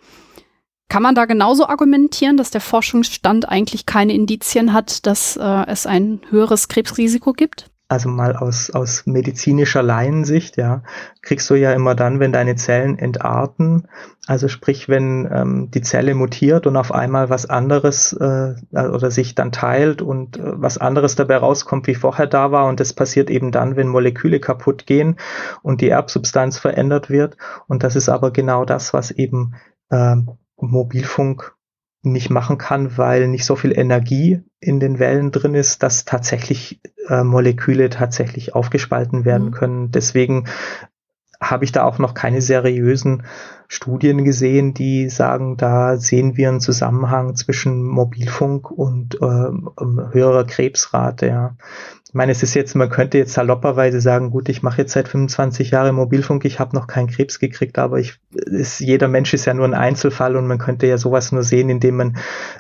Kann man da genauso argumentieren, dass der Forschungsstand eigentlich keine Indizien hat, dass äh, es ein höheres Krebsrisiko gibt? Also mal aus, aus medizinischer Laiensicht, ja, kriegst du ja immer dann, wenn deine Zellen entarten, also sprich, wenn ähm, die Zelle mutiert und auf einmal was anderes äh, oder sich dann teilt und äh, was anderes dabei rauskommt, wie vorher da war. Und das passiert eben dann, wenn Moleküle kaputt gehen und die Erbsubstanz verändert wird. Und das ist aber genau das, was eben äh, Mobilfunk nicht machen kann, weil nicht so viel Energie in den Wellen drin ist, dass tatsächlich äh, Moleküle tatsächlich aufgespalten werden mhm. können. Deswegen habe ich da auch noch keine seriösen Studien gesehen, die sagen, da sehen wir einen Zusammenhang zwischen Mobilfunk und äh, höherer Krebsrate. Ja. Ich meine, es ist jetzt, man könnte jetzt salopperweise sagen, gut, ich mache jetzt seit 25 Jahren Mobilfunk, ich habe noch keinen Krebs gekriegt, aber ich, ist, jeder Mensch ist ja nur ein Einzelfall und man könnte ja sowas nur sehen, indem man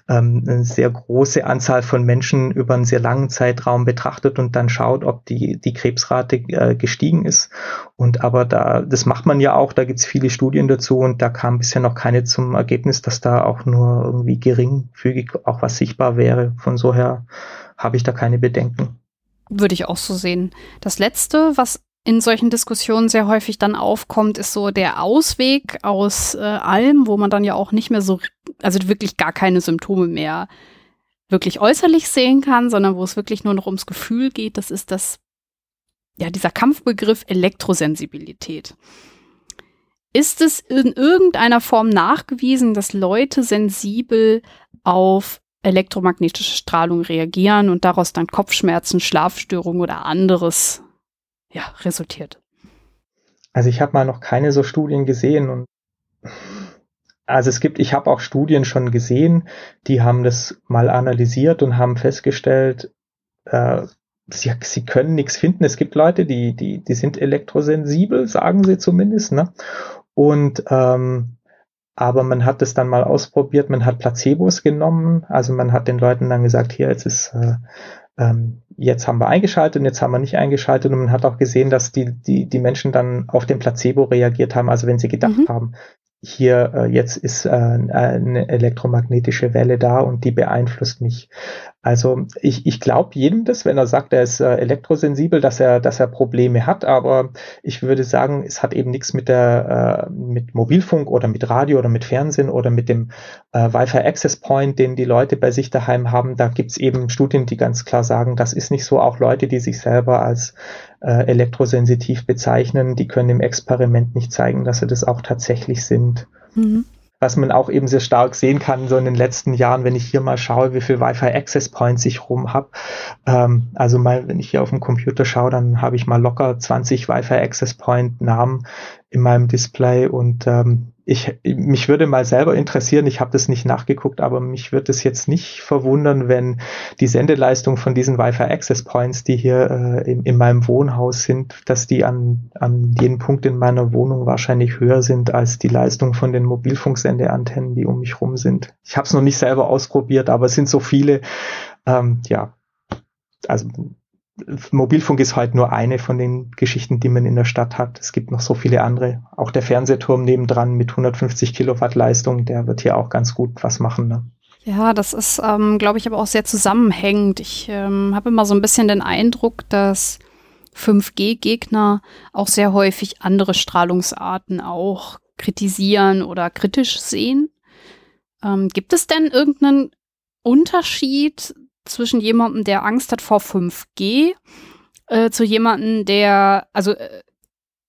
ähm, eine sehr große Anzahl von Menschen über einen sehr langen Zeitraum betrachtet und dann schaut, ob die, die Krebsrate äh, gestiegen ist. Und aber da, das macht man ja auch, da gibt es viele Studien dazu und da kam bisher noch keine zum Ergebnis, dass da auch nur irgendwie geringfügig auch was sichtbar wäre. Von so her habe ich da keine Bedenken. Würde ich auch so sehen. Das Letzte, was in solchen Diskussionen sehr häufig dann aufkommt, ist so der Ausweg aus äh, allem, wo man dann ja auch nicht mehr so, also wirklich gar keine Symptome mehr wirklich äußerlich sehen kann, sondern wo es wirklich nur noch ums Gefühl geht. Das ist das, ja, dieser Kampfbegriff Elektrosensibilität. Ist es in irgendeiner Form nachgewiesen, dass Leute sensibel auf elektromagnetische Strahlung reagieren und daraus dann Kopfschmerzen, Schlafstörungen oder anderes ja, resultiert. Also ich habe mal noch keine so Studien gesehen und also es gibt, ich habe auch Studien schon gesehen, die haben das mal analysiert und haben festgestellt, äh, sie, sie können nichts finden. Es gibt Leute, die, die, die sind elektrosensibel, sagen sie zumindest, ne? Und ähm, aber man hat es dann mal ausprobiert, man hat Placebos genommen, also man hat den Leuten dann gesagt, hier, jetzt ist, äh, ähm, jetzt haben wir eingeschaltet und jetzt haben wir nicht eingeschaltet und man hat auch gesehen, dass die, die, die Menschen dann auf den Placebo reagiert haben, also wenn sie gedacht mhm. haben, hier äh, jetzt ist äh, eine elektromagnetische Welle da und die beeinflusst mich. Also ich, ich glaube jedem das, wenn er sagt, er ist äh, elektrosensibel, dass er, dass er Probleme hat, aber ich würde sagen, es hat eben nichts mit der äh, mit Mobilfunk oder mit Radio oder mit Fernsehen oder mit dem äh, Wi-Fi Access Point, den die Leute bei sich daheim haben. Da gibt's eben Studien, die ganz klar sagen, das ist nicht so. Auch Leute, die sich selber als äh, elektrosensitiv bezeichnen, die können im Experiment nicht zeigen, dass sie das auch tatsächlich sind. Mhm was man auch eben sehr stark sehen kann, so in den letzten Jahren, wenn ich hier mal schaue, wie viel Wi-Fi Access Points ich rum habe. Ähm, also mal, wenn ich hier auf dem Computer schaue, dann habe ich mal locker 20 Wi-Fi Access Point Namen in meinem Display und ähm, ich, mich würde mal selber interessieren, ich habe das nicht nachgeguckt, aber mich würde es jetzt nicht verwundern, wenn die Sendeleistung von diesen Wi-Fi Access Points, die hier äh, in, in, meinem Wohnhaus sind, dass die an, an jedem Punkt in meiner Wohnung wahrscheinlich höher sind als die Leistung von den Mobilfunksendeantennen, die um mich rum sind. Ich habe es noch nicht selber ausprobiert, aber es sind so viele, ähm, ja, also Mobilfunk ist halt nur eine von den Geschichten, die man in der Stadt hat. Es gibt noch so viele andere. Auch der Fernsehturm nebendran mit 150 Kilowatt Leistung, der wird hier auch ganz gut was machen. Ne? Ja, das ist, ähm, glaube ich, aber auch sehr zusammenhängend. Ich ähm, habe immer so ein bisschen den Eindruck, dass 5G-Gegner auch sehr häufig andere Strahlungsarten auch kritisieren oder kritisch sehen. Ähm, gibt es denn irgendeinen Unterschied zwischen jemandem, der Angst hat vor 5G, äh, zu jemandem, der, also äh,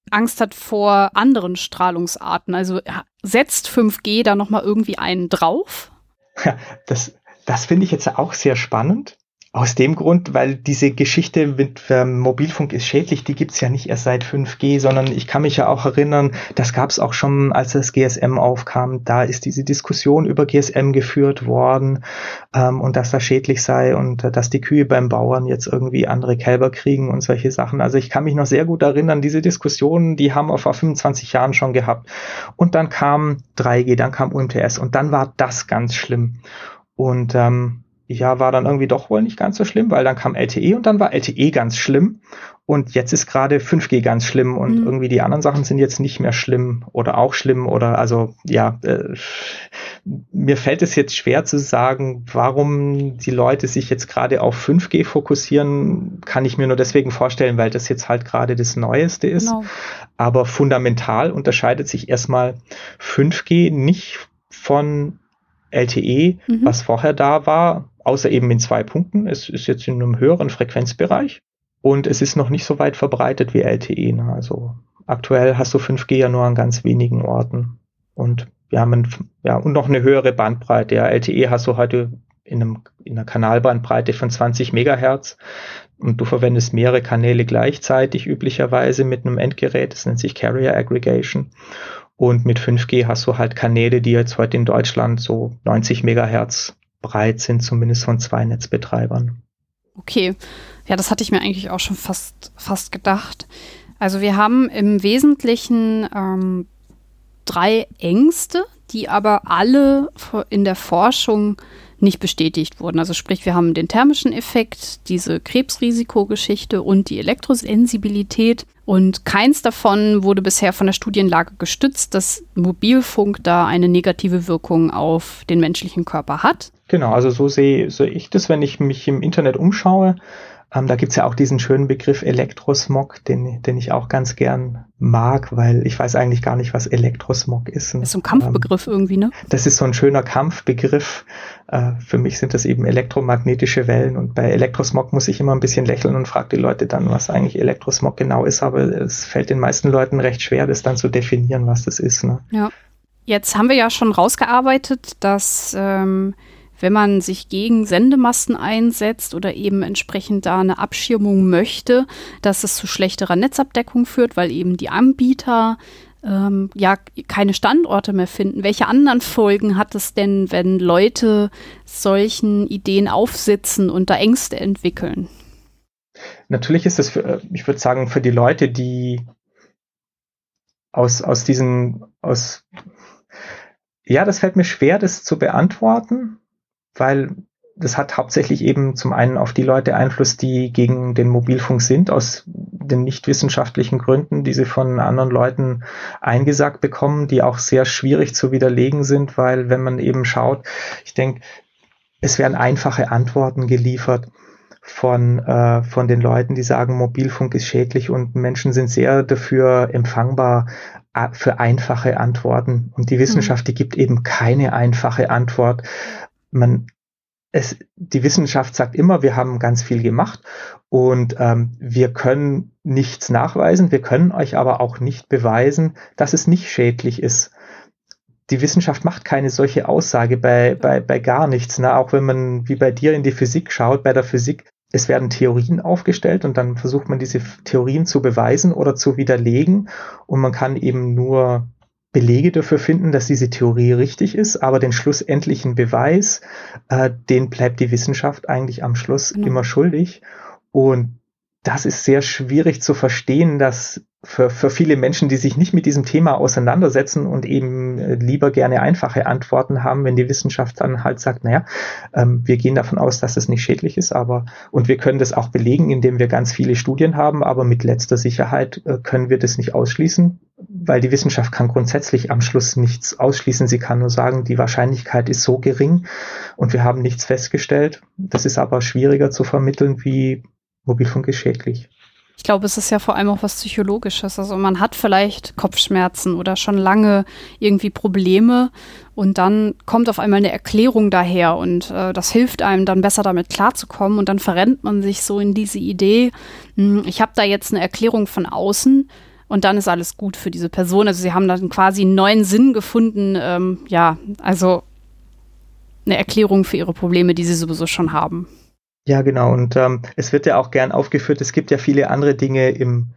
Angst hat vor anderen Strahlungsarten. Also setzt 5G da nochmal irgendwie einen drauf? (laughs) Das, das finde ich jetzt auch sehr spannend. Aus dem Grund, weil diese Geschichte mit ähm, Mobilfunk ist schädlich, die gibt's ja nicht erst seit 5G, sondern ich kann mich ja auch erinnern, das gab's auch schon, als das GSM aufkam. Da ist diese Diskussion über GSM geführt worden ähm, und dass das schädlich sei und äh, dass die Kühe beim Bauern jetzt irgendwie andere Kälber kriegen und solche Sachen. Also ich kann mich noch sehr gut erinnern, diese Diskussionen, die haben wir vor 25 Jahren schon gehabt. Und dann kam 3G, dann kam UMTS und dann war das ganz schlimm. Und ähm, ja, war dann irgendwie doch wohl nicht ganz so schlimm, weil dann kam LTE und dann war LTE ganz schlimm und jetzt ist gerade 5G ganz schlimm und mhm. irgendwie die anderen Sachen sind jetzt nicht mehr schlimm oder auch schlimm oder also ja, äh, mir fällt es jetzt schwer zu sagen, warum die Leute sich jetzt gerade auf 5G fokussieren, kann ich mir nur deswegen vorstellen, weil das jetzt halt gerade das Neueste ist. Genau. Aber fundamental unterscheidet sich erstmal 5G nicht von LTE, mhm. was vorher da war, außer eben in zwei Punkten. Es ist jetzt in einem höheren Frequenzbereich und es ist noch nicht so weit verbreitet wie LTE. Ne? Also aktuell hast du 5G ja nur an ganz wenigen Orten und wir haben ja und noch eine höhere Bandbreite. Ja, LTE hast du heute in, einem, in einer Kanalbandbreite von 20 Megahertz und du verwendest mehrere Kanäle gleichzeitig üblicherweise mit einem Endgerät. Das nennt sich Carrier Aggregation. Und mit 5G hast du halt Kanäle, die jetzt heute in Deutschland so 90 Megahertz breit sind, zumindest von zwei Netzbetreibern. Okay, ja, das hatte ich mir eigentlich auch schon fast, fast gedacht. Also wir haben im Wesentlichen ähm, drei Ängste, die aber alle in der Forschung nicht bestätigt wurden. Also sprich, wir haben den thermischen Effekt, diese Krebsrisikogeschichte und die Elektrosensibilität. Und keins davon wurde bisher von der Studienlage gestützt, dass Mobilfunk da eine negative Wirkung auf den menschlichen Körper hat. Genau, also so sehe, sehe ich das, wenn ich mich im Internet umschaue. Ähm, da gibt's ja auch diesen schönen Begriff Elektrosmog, den, den ich auch ganz gern mag, weil ich weiß eigentlich gar nicht, was Elektrosmog ist. Das ist so ein Kampfbegriff ähm, irgendwie, ne? Das ist so ein schöner Kampfbegriff. Äh, für mich sind das eben elektromagnetische Wellen und bei Elektrosmog muss ich immer ein bisschen lächeln und frage die Leute dann, was eigentlich Elektrosmog genau ist, aber es fällt den meisten Leuten recht schwer, das dann zu definieren, was das ist. Ne? Ja. Jetzt haben wir ja schon rausgearbeitet, dass ähm, wenn man sich gegen Sendemasten einsetzt oder eben entsprechend da eine Abschirmung möchte, dass es zu schlechterer Netzabdeckung führt, weil eben die Anbieter ähm, ja keine Standorte mehr finden. Welche anderen (laughs) Folgen hat es denn, wenn Leute solchen Ideen aufsitzen und da Ängste entwickeln? Natürlich ist es, für, ich würde sagen, für die Leute, die aus, aus diesen, aus, ja, das fällt mir schwer, das zu beantworten weil das hat hauptsächlich eben zum einen auf die Leute Einfluss, die gegen den Mobilfunk sind, aus den nicht wissenschaftlichen Gründen, die sie von anderen Leuten eingesagt bekommen, die auch sehr schwierig zu widerlegen sind, weil wenn man eben schaut, ich denke, es werden einfache Antworten geliefert von, äh, von den Leuten, die sagen, Mobilfunk ist schädlich und Menschen sind sehr dafür empfangbar für einfache Antworten. Und die Wissenschaft, die gibt eben keine einfache Antwort man es, die Wissenschaft sagt immer, wir haben ganz viel gemacht und ähm, wir können nichts nachweisen, wir können euch aber auch nicht beweisen, dass es nicht schädlich ist. Die Wissenschaft macht keine solche Aussage bei, bei, bei gar nichts. Ne? Auch wenn man wie bei dir in die Physik schaut, bei der Physik, es werden Theorien aufgestellt und dann versucht man diese Theorien zu beweisen oder zu widerlegen und man kann eben nur Belege dafür finden, dass diese Theorie richtig ist, aber den schlussendlichen Beweis, äh, den bleibt die Wissenschaft eigentlich am Schluss mhm. immer schuldig. Und das ist sehr schwierig zu verstehen, dass für, für viele Menschen, die sich nicht mit diesem Thema auseinandersetzen und eben äh, lieber gerne einfache Antworten haben, wenn die Wissenschaft dann halt sagt, naja, ähm, wir gehen davon aus, dass es nicht schädlich ist, aber und wir können das auch belegen, indem wir ganz viele Studien haben, aber mit letzter Sicherheit äh, können wir das nicht ausschließen, weil die Wissenschaft kann grundsätzlich am Schluss nichts ausschließen. Sie kann nur sagen, die Wahrscheinlichkeit ist so gering und wir haben nichts festgestellt. Das ist aber schwieriger zu vermitteln, wie Mobilfunk ist schädlich. Ich glaube, es ist ja vor allem auch was Psychologisches. Also man hat vielleicht Kopfschmerzen oder schon lange irgendwie Probleme und dann kommt auf einmal eine Erklärung daher und äh, das hilft einem dann besser damit klarzukommen und dann verrennt man sich so in diese Idee, mh, hm, ich habe da jetzt eine Erklärung von außen und dann ist alles gut für diese Person. Also sie haben dann quasi einen neuen Sinn gefunden. Ähm, ja, also eine Erklärung für ihre Probleme, die sie sowieso schon haben. Ja, genau. Und ähm, es wird ja auch gern aufgeführt, es gibt ja viele andere Dinge im,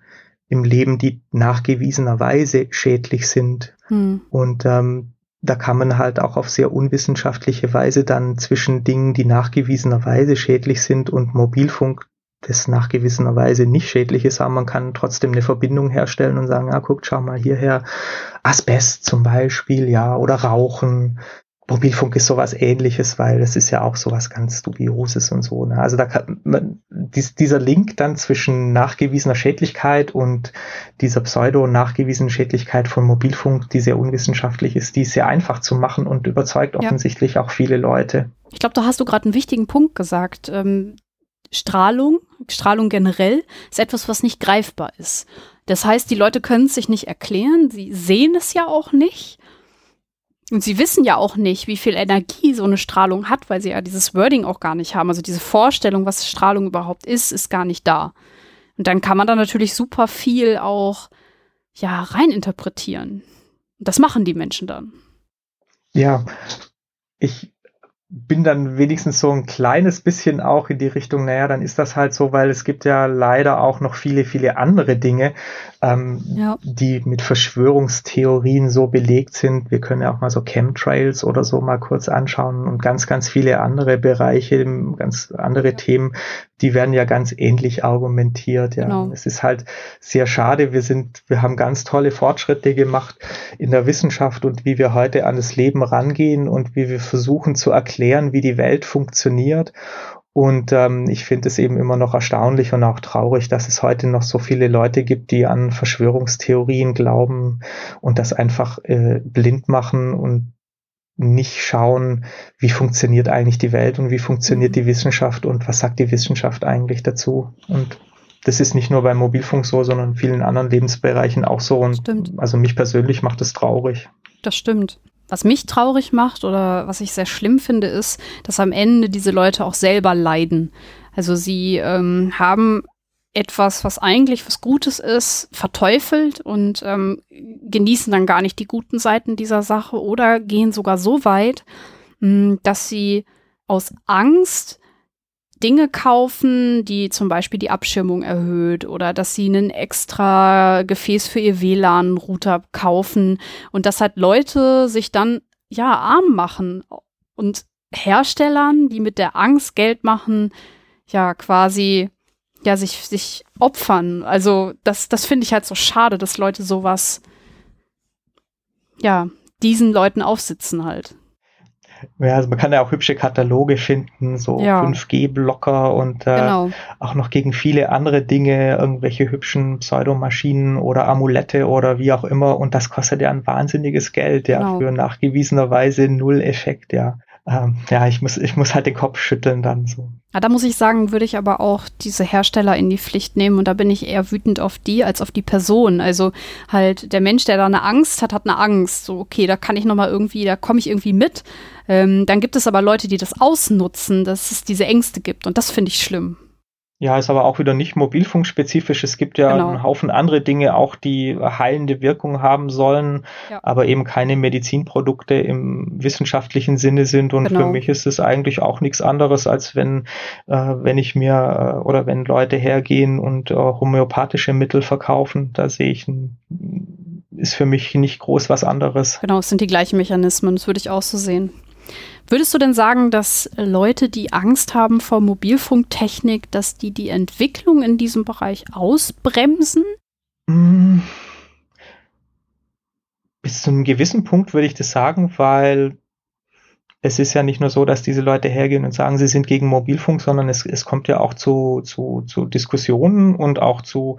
im Leben, die nachgewiesenerweise schädlich sind. Hm. Und ähm, da kann man halt auch auf sehr unwissenschaftliche Weise dann zwischen Dingen, die nachgewiesenerweise schädlich sind und Mobilfunk, das nachgewiesenerweise nicht schädlich ist, aber man kann trotzdem eine Verbindung herstellen und sagen, ja, guckt, schau mal hierher, Asbest zum Beispiel, ja, oder Rauchen, Mobilfunk ist sowas ähnliches, weil das ist ja auch sowas ganz Dubioses und so. Ne? Also da kann man, dies, dieser Link dann zwischen nachgewiesener Schädlichkeit und dieser pseudo nachgewiesenen Schädlichkeit von Mobilfunk, die sehr unwissenschaftlich ist, die ist sehr einfach zu machen und überzeugt offensichtlich ja. auch viele Leute. Ich glaube, da hast du gerade einen wichtigen Punkt gesagt. Ähm, Strahlung, Strahlung generell, ist etwas, was nicht greifbar ist. Das heißt, die Leute können es sich nicht erklären, sie sehen es ja auch nicht. Und sie wissen ja auch nicht, wie viel Energie so eine Strahlung hat, weil sie ja dieses Wording auch gar nicht haben. Also diese Vorstellung, was Strahlung überhaupt ist, ist gar nicht da. Und dann kann man da natürlich super viel auch ja reininterpretieren. Und das machen die Menschen dann. Ja, ich bin dann wenigstens so ein kleines bisschen auch in die Richtung, naja, dann ist das halt so, weil es gibt ja leider auch noch viele, viele andere Dinge, ähm, ja. die mit Verschwörungstheorien so belegt sind. Wir können ja auch mal so Chemtrails oder so mal kurz anschauen und ganz, ganz viele andere Bereiche, ganz andere ja. Themen, die werden ja ganz ähnlich argumentiert. Ja. Genau. Es ist halt sehr schade. Wir sind, wir haben ganz tolle Fortschritte gemacht in der Wissenschaft und wie wir heute an das Leben rangehen und wie wir versuchen zu erklären, wie die Welt funktioniert. Und ähm, ich finde es eben immer noch erstaunlich und auch traurig, dass es heute noch so viele Leute gibt, die an Verschwörungstheorien glauben und das einfach äh, blind machen und nicht schauen, wie funktioniert eigentlich die Welt und wie funktioniert mhm. die Wissenschaft und was sagt die Wissenschaft eigentlich dazu. Und das ist nicht nur beim Mobilfunk so, sondern in vielen anderen Lebensbereichen auch so. Und stimmt. also mich persönlich macht es traurig. Das stimmt. Was mich traurig macht oder was ich sehr schlimm finde, ist, dass am Ende diese Leute auch selber leiden. Also sie ähm, haben etwas, was eigentlich was Gutes ist, verteufelt und ähm, genießen dann gar nicht die guten Seiten dieser Sache oder gehen sogar so weit, mh, hm, dass sie aus Angst Dinge kaufen, die zum Beispiel die Abschirmung erhöht oder dass sie einen extra Gefäß für ihr WLAN-Router kaufen und dass halt Leute sich dann ja arm machen und Herstellern, die mit der Angst Geld machen, ja quasi ja sich sich opfern. Also das das finde ich halt so schade, dass Leute sowas ja diesen Leuten aufsitzen halt. Ja, also man kann ja auch hübsche Kataloge finden, so ja. 5G-Blocker und äh, genau. auch noch gegen viele andere Dinge, irgendwelche hübschen Pseudomaschinen oder Amulette oder wie auch immer. Und das kostet ja ein wahnsinniges Geld, ja, genau. für nachgewiesenerweise null Effekt, ja ähm, ja, ich muss, ich muss halt den Kopf schütteln dann so. Ja, da muss ich sagen, würde ich aber auch diese Hersteller in die Pflicht nehmen und da bin ich eher wütend auf die als auf die Person. Also halt der Mensch, der da eine Angst hat, hat eine Angst. So, okay, da kann ich nochmal irgendwie, da komme ich irgendwie mit. Ähm, dann gibt es aber Leute, die das ausnutzen, dass es diese Ängste gibt und das finde ich schlimm. Ja, ist aber auch wieder nicht mobilfunkspezifisch. Es gibt ja genau. einen Haufen andere Dinge auch, die heilende Wirkung haben sollen, ja. aber eben keine Medizinprodukte im wissenschaftlichen Sinne sind. Und genau. für mich ist es eigentlich auch nichts anderes, als wenn, äh, wenn ich mir äh, oder wenn Leute hergehen und äh, homöopathische Mittel verkaufen. Da sehe ich ein, ist für mich nicht groß was anderes. Genau, es sind die gleichen Mechanismen, das würde ich auch so sehen. Würdest du denn sagen, dass Leute, die Angst haben vor Mobilfunktechnik, dass die die Entwicklung in diesem Bereich ausbremsen? Hm. Bis zu einem gewissen Punkt würde ich das sagen, weil es ist ja nicht nur so, dass diese Leute hergehen und sagen, sie sind gegen Mobilfunk, sondern es, es kommt ja auch zu, zu, zu Diskussionen und auch zu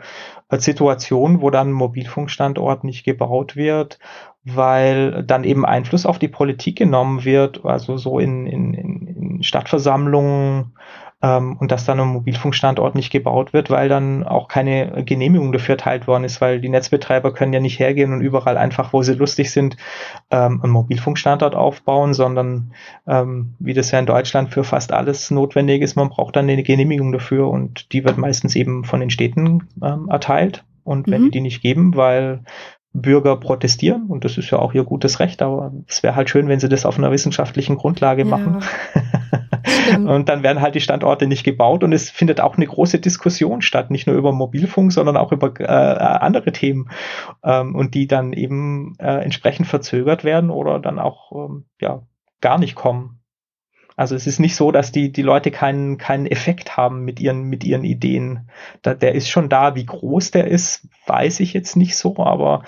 äh, Situationen, wo dann ein Mobilfunkstandort nicht gebaut wird, weil dann eben Einfluss auf die Politik genommen wird, also so in, in, in Stadtversammlungen ähm, und dass dann ein Mobilfunkstandort nicht gebaut wird, weil dann auch keine Genehmigung dafür erteilt worden ist, weil die Netzbetreiber können ja nicht hergehen und überall einfach, wo sie lustig sind, ähm, einen Mobilfunkstandort aufbauen, sondern ähm, wie das ja in Deutschland für fast alles notwendig ist, man braucht dann eine Genehmigung dafür und die wird meistens eben von den Städten ähm, erteilt. Und wenn mhm. die die nicht geben, weil Bürger protestieren und das ist ja auch ihr gutes Recht, aber es wäre halt schön, wenn sie das auf einer wissenschaftlichen Grundlage ja. machen. (laughs) und dann werden halt die Standorte nicht gebaut und es findet auch eine große Diskussion statt, nicht nur über Mobilfunk, sondern auch über äh, andere Themen ähm, und die dann eben äh, entsprechend verzögert werden oder dann auch ähm, ja gar nicht kommen. Also es ist nicht so, dass die, die Leute keinen, keinen Effekt haben mit ihren, mit ihren Ideen. Da, der ist schon da. Wie groß der ist, weiß ich jetzt nicht so, aber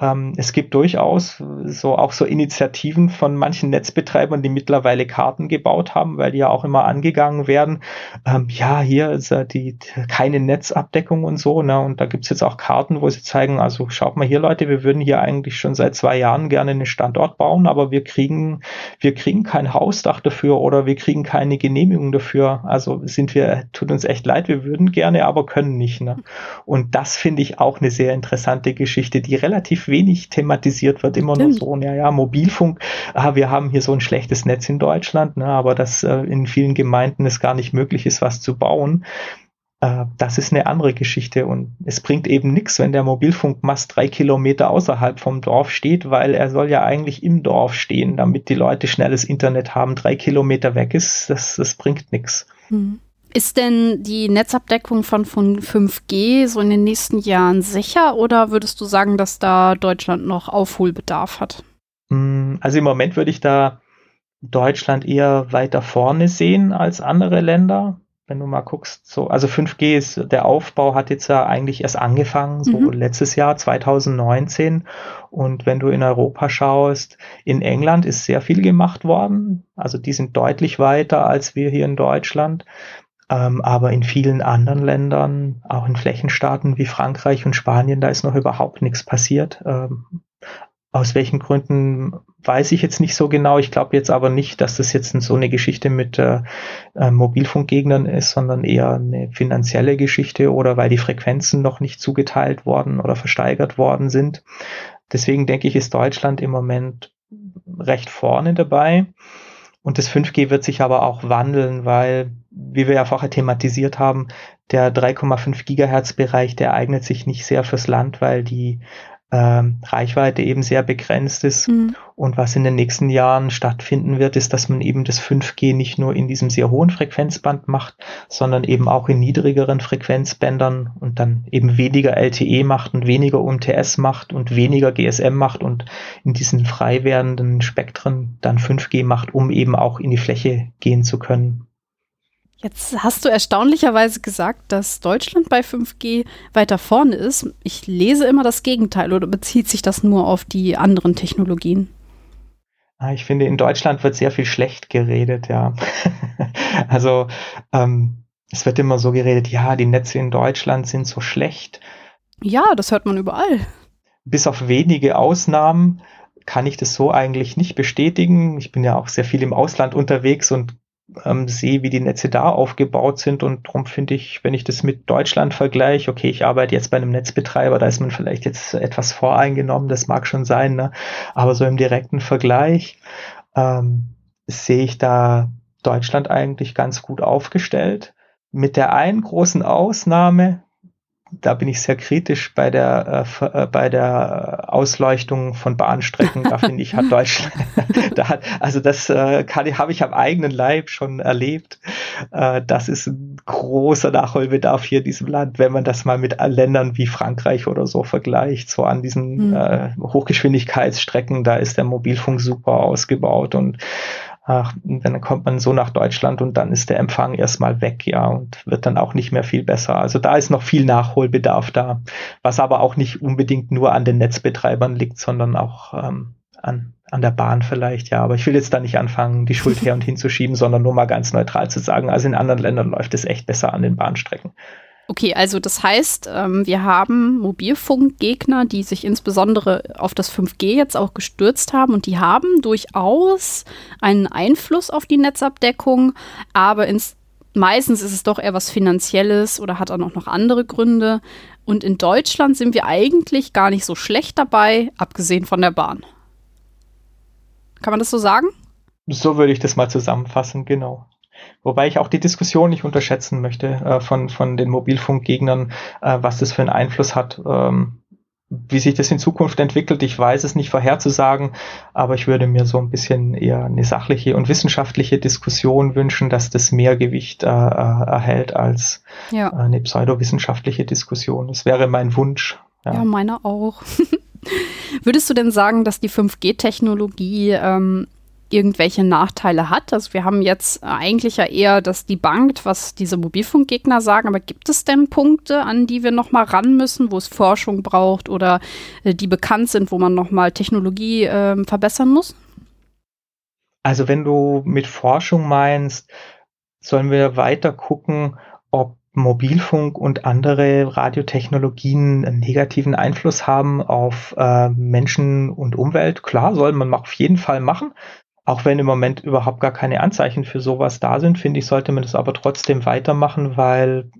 ähm, es gibt durchaus so auch so Initiativen von manchen Netzbetreibern, die mittlerweile Karten gebaut haben, weil die ja auch immer angegangen werden. Ähm, ja, hier ist ja die keine Netzabdeckung und so, ne? Und da gibt's jetzt auch Karten, wo sie zeigen, also schaut mal hier, Leute, wir würden hier eigentlich schon seit zwei Jahren gerne einen Standort bauen, aber wir kriegen, wir kriegen kein Hausdach dafür oder wir kriegen keine Genehmigung dafür. Also sind wir, tut uns echt leid, wir würden gerne, aber können nicht. Ne? Und das finde ich auch eine sehr interessante Geschichte, die relativ wenig thematisiert wird, immer Stimmt. nur so, ja, ja, Mobilfunk, ah, wir haben hier so ein schlechtes Netz in Deutschland, ne, aber dass äh, in vielen Gemeinden es gar nicht möglich ist, was zu bauen. äh, das ist eine andere Geschichte und es bringt eben nichts, wenn der Mobilfunkmast drei Kilometer außerhalb vom Dorf steht, weil er soll ja eigentlich im Dorf stehen, damit die Leute schnelles Internet haben. Drei Kilometer weg ist, das, das bringt nichts. Hm. Ist denn die Netzabdeckung von, von 5G so in den nächsten Jahren sicher oder würdest du sagen, dass da Deutschland noch Aufholbedarf hat? Hm, also im Moment würde ich da Deutschland eher weiter vorne sehen als andere Länder wenn du mal guckst, so, also 5G ist, der Aufbau hat jetzt ja eigentlich erst angefangen, so mhm. letztes Jahr, 2019. Und wenn du in Europa schaust, in England ist sehr viel gemacht worden. Also die sind deutlich weiter als wir hier in Deutschland. Ähm, aber in vielen anderen Ländern, auch in Flächenstaaten wie Frankreich und Spanien, da ist noch überhaupt nichts passiert. Ähm, aus welchen Gründen weiß ich jetzt nicht so genau. Ich glaube jetzt aber nicht, dass das jetzt so eine Geschichte mit äh, äh, Mobilfunkgegnern ist, sondern eher eine finanzielle Geschichte oder weil die Frequenzen noch nicht zugeteilt worden oder versteigert worden sind. Deswegen denke ich, ist Deutschland im Moment recht vorne dabei. Und das 5G wird sich aber auch wandeln, weil, wie wir ja vorher thematisiert haben, der 3,5 Gigahertz Bereich, der eignet sich nicht sehr fürs Land, weil die ähm, Reichweite eben sehr begrenzt ist. Mhm. Und was in den nächsten Jahren stattfinden wird, ist, dass man eben das 5G nicht nur in diesem sehr hohen Frequenzband macht, sondern eben auch in niedrigeren Frequenzbändern und dann eben weniger LTE macht und weniger UMTS macht und weniger GSM macht und in diesen frei werdenden Spektren dann 5G macht, um eben auch in die Fläche gehen zu können. Jetzt hast du erstaunlicherweise gesagt, dass Deutschland bei 5G weiter vorne ist. Ich lese immer das Gegenteil oder bezieht sich das nur auf die anderen Technologien? Ah, ich finde, in Deutschland wird sehr viel schlecht geredet, ja. (laughs) also ähm, es wird immer so geredet, ja, die Netze in Deutschland sind so schlecht. Ja, das hört man überall. Bis auf wenige Ausnahmen kann ich das so eigentlich nicht bestätigen. Ich bin ja auch sehr viel im Ausland unterwegs und ähm, sehe, wie die Netze da aufgebaut sind. Und darum finde ich, wenn ich das mit Deutschland vergleiche, okay, ich arbeite jetzt bei einem Netzbetreiber, da ist man vielleicht jetzt etwas voreingenommen, das mag schon sein, ne? aber so im direkten Vergleich ähm, sehe ich da Deutschland eigentlich ganz gut aufgestellt. Mit der einen großen Ausnahme, da bin ich sehr kritisch bei der, äh, äh, bei der Ausleuchtung von Bahnstrecken. Da finde ich, hat (laughs) Deutschland, (laughs) da hat, also das äh, habe ich am eigenen Leib schon erlebt. Äh, das ist ein großer Nachholbedarf hier in diesem Land, wenn man das mal mit Ländern wie Frankreich oder so vergleicht. So an diesen mhm. äh, Hochgeschwindigkeitsstrecken, da ist der Mobilfunk super ausgebaut und ach, dann kommt man so nach Deutschland und dann ist der Empfang erstmal weg, ja, und wird dann auch nicht mehr viel besser. Also da ist noch viel Nachholbedarf da, was aber auch nicht unbedingt nur an den Netzbetreibern liegt, sondern auch ähm, an, an der Bahn vielleicht, ja. Aber ich will jetzt da nicht anfangen, die Schuld her und (laughs) hinzuschieben, sondern nur mal ganz neutral zu sagen, also in anderen Ländern läuft es echt besser an den Bahnstrecken. Okay, also das heißt, ähm, wir haben Mobilfunkgegner, die sich insbesondere auf das 5G jetzt auch gestürzt haben und die haben durchaus einen Einfluss auf die Netzabdeckung, aber ins, meistens ist es doch eher was Finanzielles oder hat auch noch andere Gründe. Und in Deutschland sind wir eigentlich gar nicht so schlecht dabei, abgesehen von der Bahn. Kann man das so sagen? So würde ich das mal zusammenfassen, genau. Wobei ich auch die Diskussion nicht unterschätzen möchte äh, von, von den Mobilfunkgegnern, äh, was das für einen Einfluss hat. Ähm, wie sich das in Zukunft entwickelt, ich weiß es nicht vorherzusagen, aber ich würde mir so ein bisschen eher eine sachliche und wissenschaftliche Diskussion wünschen, dass das mehr Gewicht äh, äh erhält als ja. Äh, eine pseudowissenschaftliche Diskussion. Das wäre mein Wunsch. Ja, ja meiner auch. (laughs) Würdest du denn sagen, dass die 5G-Technologie ähm, irgendwelche Nachteile hat. Also wir haben jetzt eigentlich ja eher das debunked, was diese Mobilfunkgegner sagen, aber gibt es denn Punkte, an die wir noch mal ran müssen, wo es Forschung braucht oder äh, die bekannt sind, wo man noch mal Technologie äh, verbessern muss? Also wenn du mit Forschung meinst, sollen wir weiter gucken, ob Mobilfunk und andere Radiotechnologien einen negativen Einfluss haben auf äh, Menschen und Umwelt. Klar, soll man auf jeden Fall machen. Auch wenn im Moment überhaupt gar keine Anzeichen für sowas da sind, finde ich, sollte man das aber trotzdem weitermachen, weil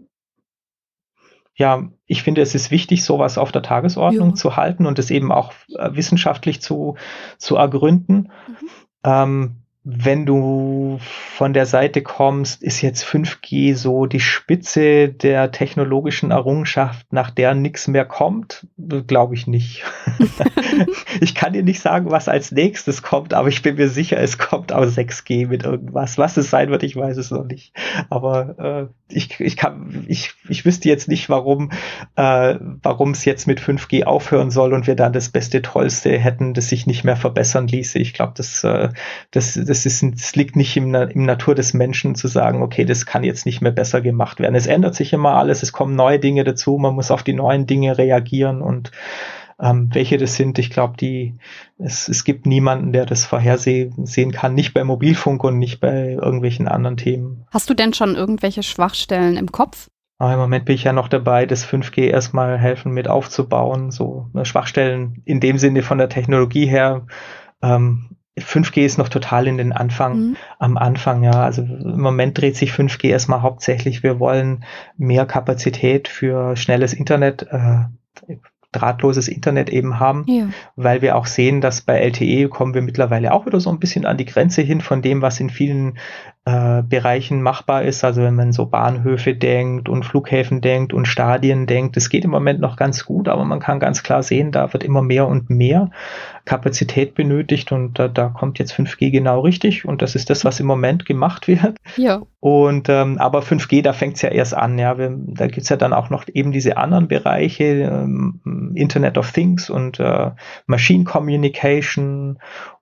ja, ich finde, es ist wichtig, sowas auf der Tagesordnung ja. zu halten und es eben auch äh, wissenschaftlich zu, zu ergründen. Mhm. Ähm, wenn du von der Seite kommst, ist jetzt 5G so die Spitze der technologischen Errungenschaft, nach der nichts mehr kommt? Glaube ich nicht. (laughs) ich kann dir nicht sagen, was als nächstes kommt, aber ich bin mir sicher, es kommt auch 6G mit irgendwas. Was es sein wird, ich weiß es noch nicht. Aber äh, ich, ich kann, ich, ich wüsste jetzt nicht, warum, äh, warum es jetzt mit 5G aufhören soll und wir dann das beste, tollste hätten, das sich nicht mehr verbessern ließe. Ich glaube, das, äh, das das, ist, das liegt nicht im, im Natur des Menschen zu sagen, okay, das kann jetzt nicht mehr besser gemacht werden. Es ändert sich immer alles, es kommen neue Dinge dazu, man muss auf die neuen Dinge reagieren und ähm, welche das sind, ich glaube, die es, es gibt niemanden, der das vorhersehen kann, nicht bei Mobilfunk und nicht bei irgendwelchen anderen Themen. Hast du denn schon irgendwelche Schwachstellen im Kopf? Aber Im Moment bin ich ja noch dabei, das 5G erstmal helfen mit aufzubauen. So ne, Schwachstellen in dem Sinne von der Technologie her ähm, 5G ist noch total in den Anfang, mhm. am Anfang, ja. Also im Moment dreht sich 5G erstmal hauptsächlich. Wir wollen mehr Kapazität für schnelles Internet, äh, drahtloses Internet eben haben, ja. weil wir auch sehen, dass bei LTE kommen wir mittlerweile auch wieder so ein bisschen an die Grenze hin von dem, was in vielen äh, Bereichen machbar ist. Also wenn man so Bahnhöfe denkt und Flughäfen denkt und Stadien denkt, das geht im Moment noch ganz gut, aber man kann ganz klar sehen, da wird immer mehr und mehr Kapazität benötigt und da, da kommt jetzt 5G genau richtig und das ist das, was im Moment gemacht wird. Ja. Und ähm, aber 5G, da fängt es ja erst an, ja. Wir, da gibt's ja dann auch noch eben diese anderen Bereiche, ähm, Internet of Things und äh, Machine Communication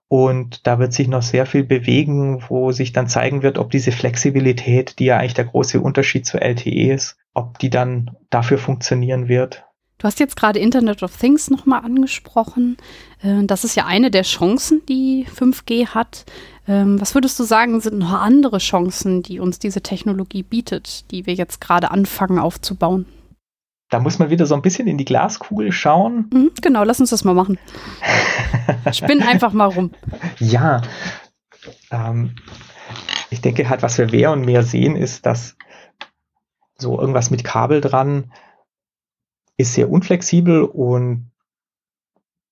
und da wird sich noch sehr viel bewegen, wo sich dann zeigen wird, ob diese Flexibilität, die ja eigentlich der große Unterschied zu LTE ist, ob die dann dafür funktionieren wird. Du hast jetzt gerade Internet of Things nochmal angesprochen. Äh, das ist ja eine der Chancen, die 5G hat. Ähm, was würdest du sagen, sind noch andere Chancen, die uns diese Technologie bietet, die wir jetzt gerade anfangen aufzubauen? Da muss man wieder so ein bisschen in die Glaskugel schauen. Mhm, genau, lass uns das mal machen. (laughs) Spinn einfach mal rum. Ja, ähm, ich denke halt, was wir mehr und mehr sehen, ist, dass so irgendwas mit Kabel dran ist sehr unflexibel und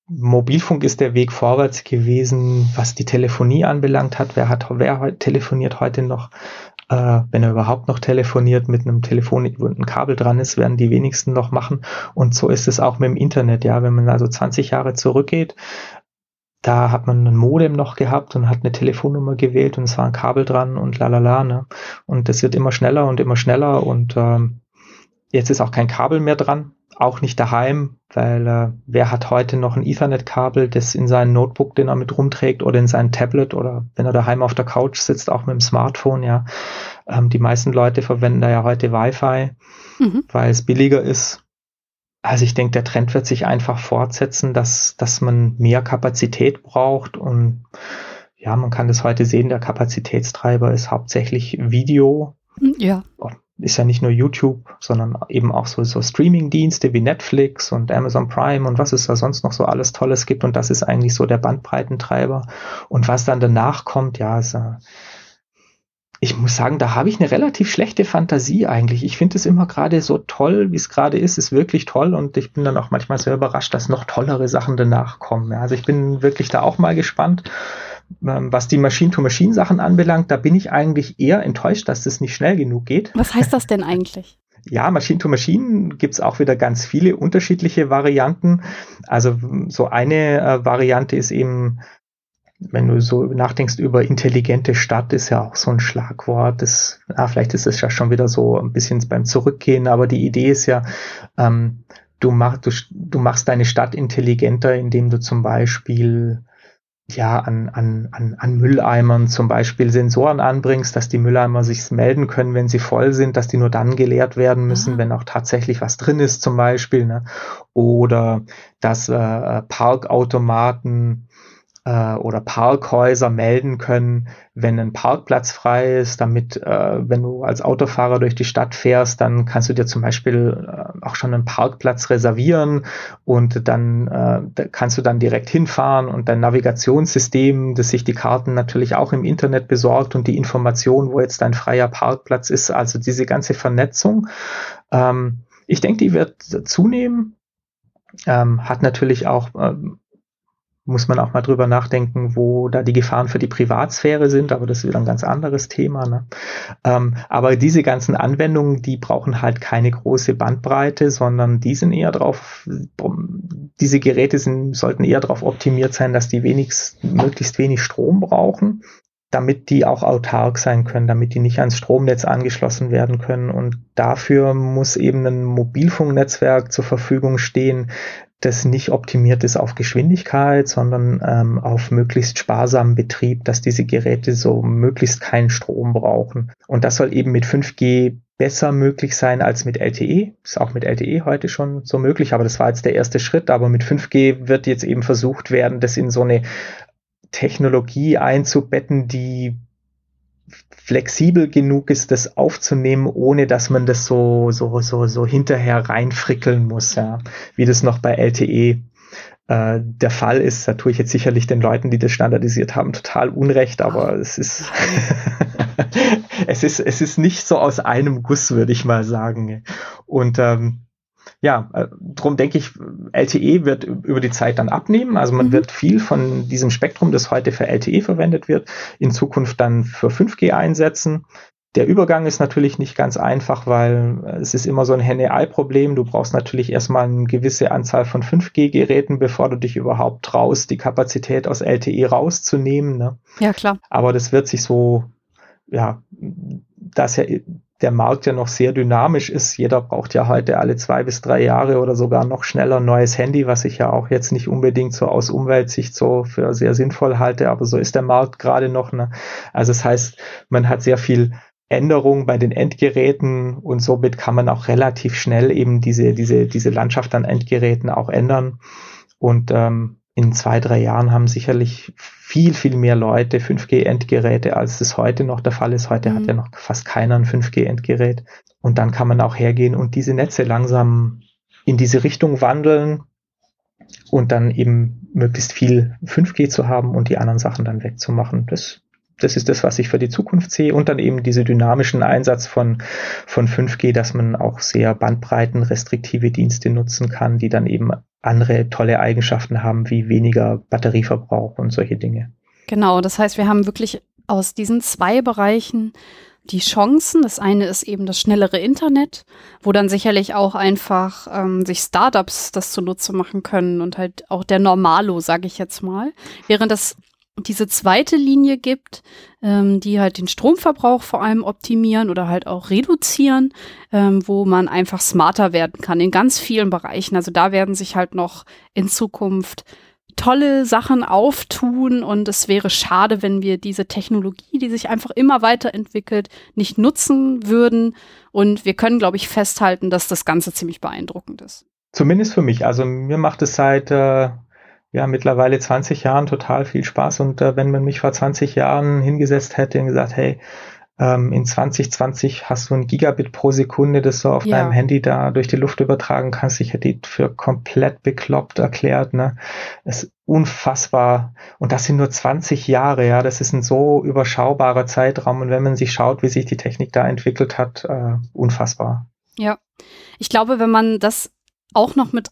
Mobilfunk ist der Weg vorwärts gewesen, was die Telefonie anbelangt hat. Wer hat, wer telefoniert heute noch äh, wenn er überhaupt noch telefoniert mit einem Telefon, wo ein Kabel dran ist, werden die wenigsten noch machen. Und so ist es auch mit dem Internet. Ja, wenn man also 20 Jahre zurückgeht, da hat man ein Modem noch gehabt und hat eine Telefonnummer gewählt und es war ein Kabel dran und lalala. Ne? Und das wird immer schneller und immer schneller und ähm, jetzt ist auch kein Kabel mehr dran auch nicht daheim, weil äh, wer hat heute noch ein Ethernet-Kabel, das in seinem Notebook, den er mit rumträgt oder in sein Tablet oder wenn er daheim auf der Couch sitzt, auch mit dem Smartphone, ja. Ähm, die meisten Leute verwenden da ja heute Wi-Fi, mhm. weil es billiger ist. Also ich denke, der Trend wird sich einfach fortsetzen, dass, dass man mehr Kapazität braucht und ja, man kann das heute sehen, der Kapazitätstreiber ist hauptsächlich Video. Ja ist ja nicht nur YouTube, sondern eben auch so, so Streaming-Dienste wie Netflix und Amazon Prime und was es da sonst noch so alles Tolles gibt. Und das ist eigentlich so der Bandbreitentreiber. Und was dann danach kommt, ja, ist, äh, ich muss sagen, da habe ich eine relativ schlechte Fantasie eigentlich. Ich finde es immer gerade so toll, wie es gerade ist, ist wirklich toll und ich bin dann auch manchmal sehr überrascht, dass noch tollere Sachen danach kommen. Ja, also ich bin wirklich da auch mal gespannt. Ähm, was die Machine-to-Machine-Sachen anbelangt, da bin ich eigentlich eher enttäuscht, dass das nicht schnell genug geht. Was heißt das denn eigentlich? (laughs) Ja, Machine-to-Machine gibt es auch wieder ganz viele unterschiedliche Varianten. Also so eine äh, Variante ist eben, wenn du so nachdenkst über intelligente Stadt, ist ja auch so ein Schlagwort. Das, ah, vielleicht ist es ja schon wieder so ein bisschen beim Zurückgehen, aber die Idee ist ja, ähm, du, mach, du, du machst deine Stadt intelligenter, indem du zum Beispiel ja, an, an, an, an Mülleimern zum Beispiel Sensoren anbringst, dass die Mülleimer sich melden können, wenn sie voll sind, dass die nur dann geleert werden müssen, Aha. wenn auch tatsächlich was drin ist zum Beispiel. Ne? Oder dass äh, Parkautomaten äh, oder Parkhäuser melden können, wenn ein Parkplatz frei ist, damit, äh, wenn du als Autofahrer durch die Stadt fährst, dann kannst du dir zum Beispiel äh, auch schon einen Parkplatz reservieren und dann äh, kannst du dann direkt hinfahren und dein Navigationssystem, das sich die Karten natürlich auch im Internet besorgt und die Information, wo jetzt dein freier Parkplatz ist, also diese ganze Vernetzung. Ähm, ich denke, die wird zunehmen. Ähm, hat natürlich auch ähm, muss man auch mal drüber nachdenken, wo da die Gefahren für die Privatsphäre sind, aber das ist wieder ein ganz anderes Thema. Ne? Ähm, aber diese ganzen Anwendungen, die brauchen halt keine große Bandbreite, sondern die sind eher drauf, diese Geräte sind, sollten eher darauf optimiert sein, dass die wenigst, möglichst wenig Strom brauchen damit die auch autark sein können, damit die nicht ans Stromnetz angeschlossen werden können. Und dafür muss eben ein Mobilfunknetzwerk zur Verfügung stehen, das nicht optimiert ist auf Geschwindigkeit, sondern ähm, auf möglichst sparsamen Betrieb, dass diese Geräte so möglichst keinen Strom brauchen. Und das soll eben mit 5G besser möglich sein als mit LTE. Ist auch mit LTE heute schon so möglich, aber das war jetzt der erste Schritt. Aber mit 5G wird jetzt eben versucht werden, das in so eine Technologie einzubetten, die flexibel genug ist, das aufzunehmen, ohne dass man das so, so, so, so hinterher reinfrickeln muss, ja, wie das noch bei LTE äh, der Fall ist. Da tue ich jetzt sicherlich den Leuten, die das standardisiert haben, total Unrecht, aber es ist, (laughs) es ist, es ist nicht so aus einem Guss, würde ich mal sagen. Und ähm, ja, äh, darum denke ich, LTE wird über die Zeit dann abnehmen. Also man mhm. wird viel von diesem Spektrum, das heute für LTE verwendet wird, in Zukunft dann für 5G einsetzen. Der Übergang ist natürlich nicht ganz einfach, weil es ist immer so ein Henne-Ei-Problem. Du brauchst natürlich erstmal eine gewisse Anzahl von 5G-Geräten, bevor du dich überhaupt traust, die Kapazität aus LTE rauszunehmen. Ne? Ja, klar. Aber das wird sich so, ja, dass ja der Markt ja noch sehr dynamisch ist. Jeder braucht ja heute alle zwei bis drei Jahre oder sogar noch schneller ein neues Handy, was ich ja auch jetzt nicht unbedingt so aus Umweltsicht so für sehr sinnvoll halte, aber so ist der Markt gerade noch. Ne? Also das heißt, man hat sehr viel Änderung bei den Endgeräten und somit kann man auch relativ schnell eben diese, diese, diese Landschaft an Endgeräten auch ändern. Und ähm, in zwei, drei Jahren haben sicherlich viel, viel mehr Leute 5G-Endgeräte, als das heute noch der Fall ist. Heute mhm. hat ja noch fast keiner ein 5G-Endgerät. Und dann kann man auch hergehen und diese Netze langsam in diese Richtung wandeln und dann eben möglichst viel 5G zu haben und die anderen Sachen dann wegzumachen. Das, das ist das, was ich für die Zukunft sehe. Und dann eben diese dynamischen Einsatz von, von 5G, dass man auch sehr bandbreitenrestriktive Dienste nutzen kann, die dann eben andere tolle Eigenschaften haben, wie weniger Batterieverbrauch und solche Dinge. Genau, das heißt, wir haben wirklich aus diesen zwei Bereichen die Chancen. Das eine ist eben das schnellere Internet, wo dann sicherlich auch einfach ähm, sich Startups das zunutze machen können und halt auch der Normalo, sage ich jetzt mal. Während das diese zweite Linie gibt, ähm, die halt den Stromverbrauch vor allem optimieren oder halt auch reduzieren, ähm, wo man einfach smarter werden kann in ganz vielen Bereichen. Also da werden sich halt noch in Zukunft tolle Sachen auftun und es wäre schade, wenn wir diese Technologie, die sich einfach immer weiterentwickelt, nicht nutzen würden. Und wir können, glaube ich, festhalten, dass das Ganze ziemlich beeindruckend ist. Zumindest für mich. Also mir macht es seit äh, ja mittlerweile 20 Jahren total viel Spaß. Und äh, wenn man mich vor 20 Jahren hingesetzt hätte und gesagt, hey, ähm, in 2020 hast du ein Gigabit pro Sekunde, das du auf ja. deinem Handy da durch die Luft übertragen kannst. Ich hätte die für komplett bekloppt erklärt. Ne? Es ist unfassbar. Und das sind nur 20 Jahre, ja. Das ist ein so überschaubarer Zeitraum. Und wenn man sich schaut, wie sich die Technik da entwickelt hat, äh, unfassbar. Ja. Ich glaube, wenn man das auch noch mit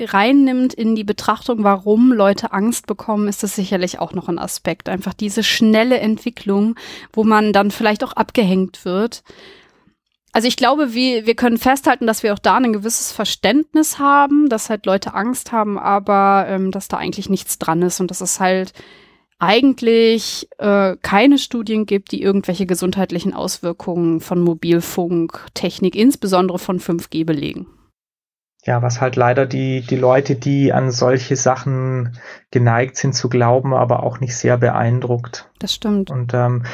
reinnimmt in die Betrachtung, warum Leute Angst bekommen, ist das sicherlich auch noch ein Aspekt. Einfach diese schnelle Entwicklung, wo man dann vielleicht auch abgehängt wird. Also ich glaube, wir, wir können festhalten, dass wir auch da ein gewisses Verständnis haben, dass halt Leute Angst haben, aber ähm, dass da eigentlich nichts dran ist und dass es halt eigentlich äh, keine Studien gibt, die irgendwelche gesundheitlichen Auswirkungen von Mobilfunktechnik, insbesondere von 5G belegen ja, was halt leider die, die Leute, die an solche Sachen geneigt sind zu glauben, aber auch nicht sehr beeindruckt. Das stimmt. Und ähm,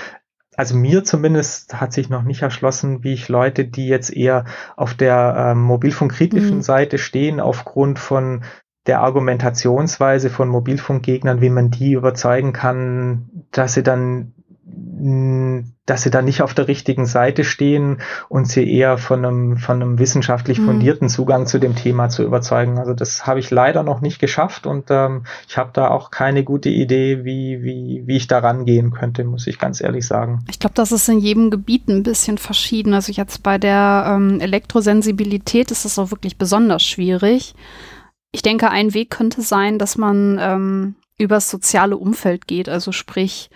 also mir zumindest hat sich noch nicht erschlossen, wie ich Leute, die jetzt eher auf der ähm, mobilfunkkritischen mhm. Seite stehen, aufgrund von der Argumentationsweise von Mobilfunkgegnern, wie man die überzeugen kann, dass sie dann dass sie da nicht auf der richtigen Seite stehen und sie eher von einem, von einem wissenschaftlich mhm. fundierten Zugang zu dem Thema zu überzeugen. Also das habe ich leider noch nicht geschafft und ähm, ich habe da auch keine gute Idee, wie, wie, wie ich da rangehen könnte, muss ich ganz ehrlich sagen. Ich glaube, das ist in jedem Gebiet ein bisschen verschieden. Also jetzt bei der ähm, Elektrosensibilität ist das auch wirklich besonders schwierig. Ich denke, ein Weg könnte sein, dass man ähm, übers soziale Umfeld geht. Also sprich,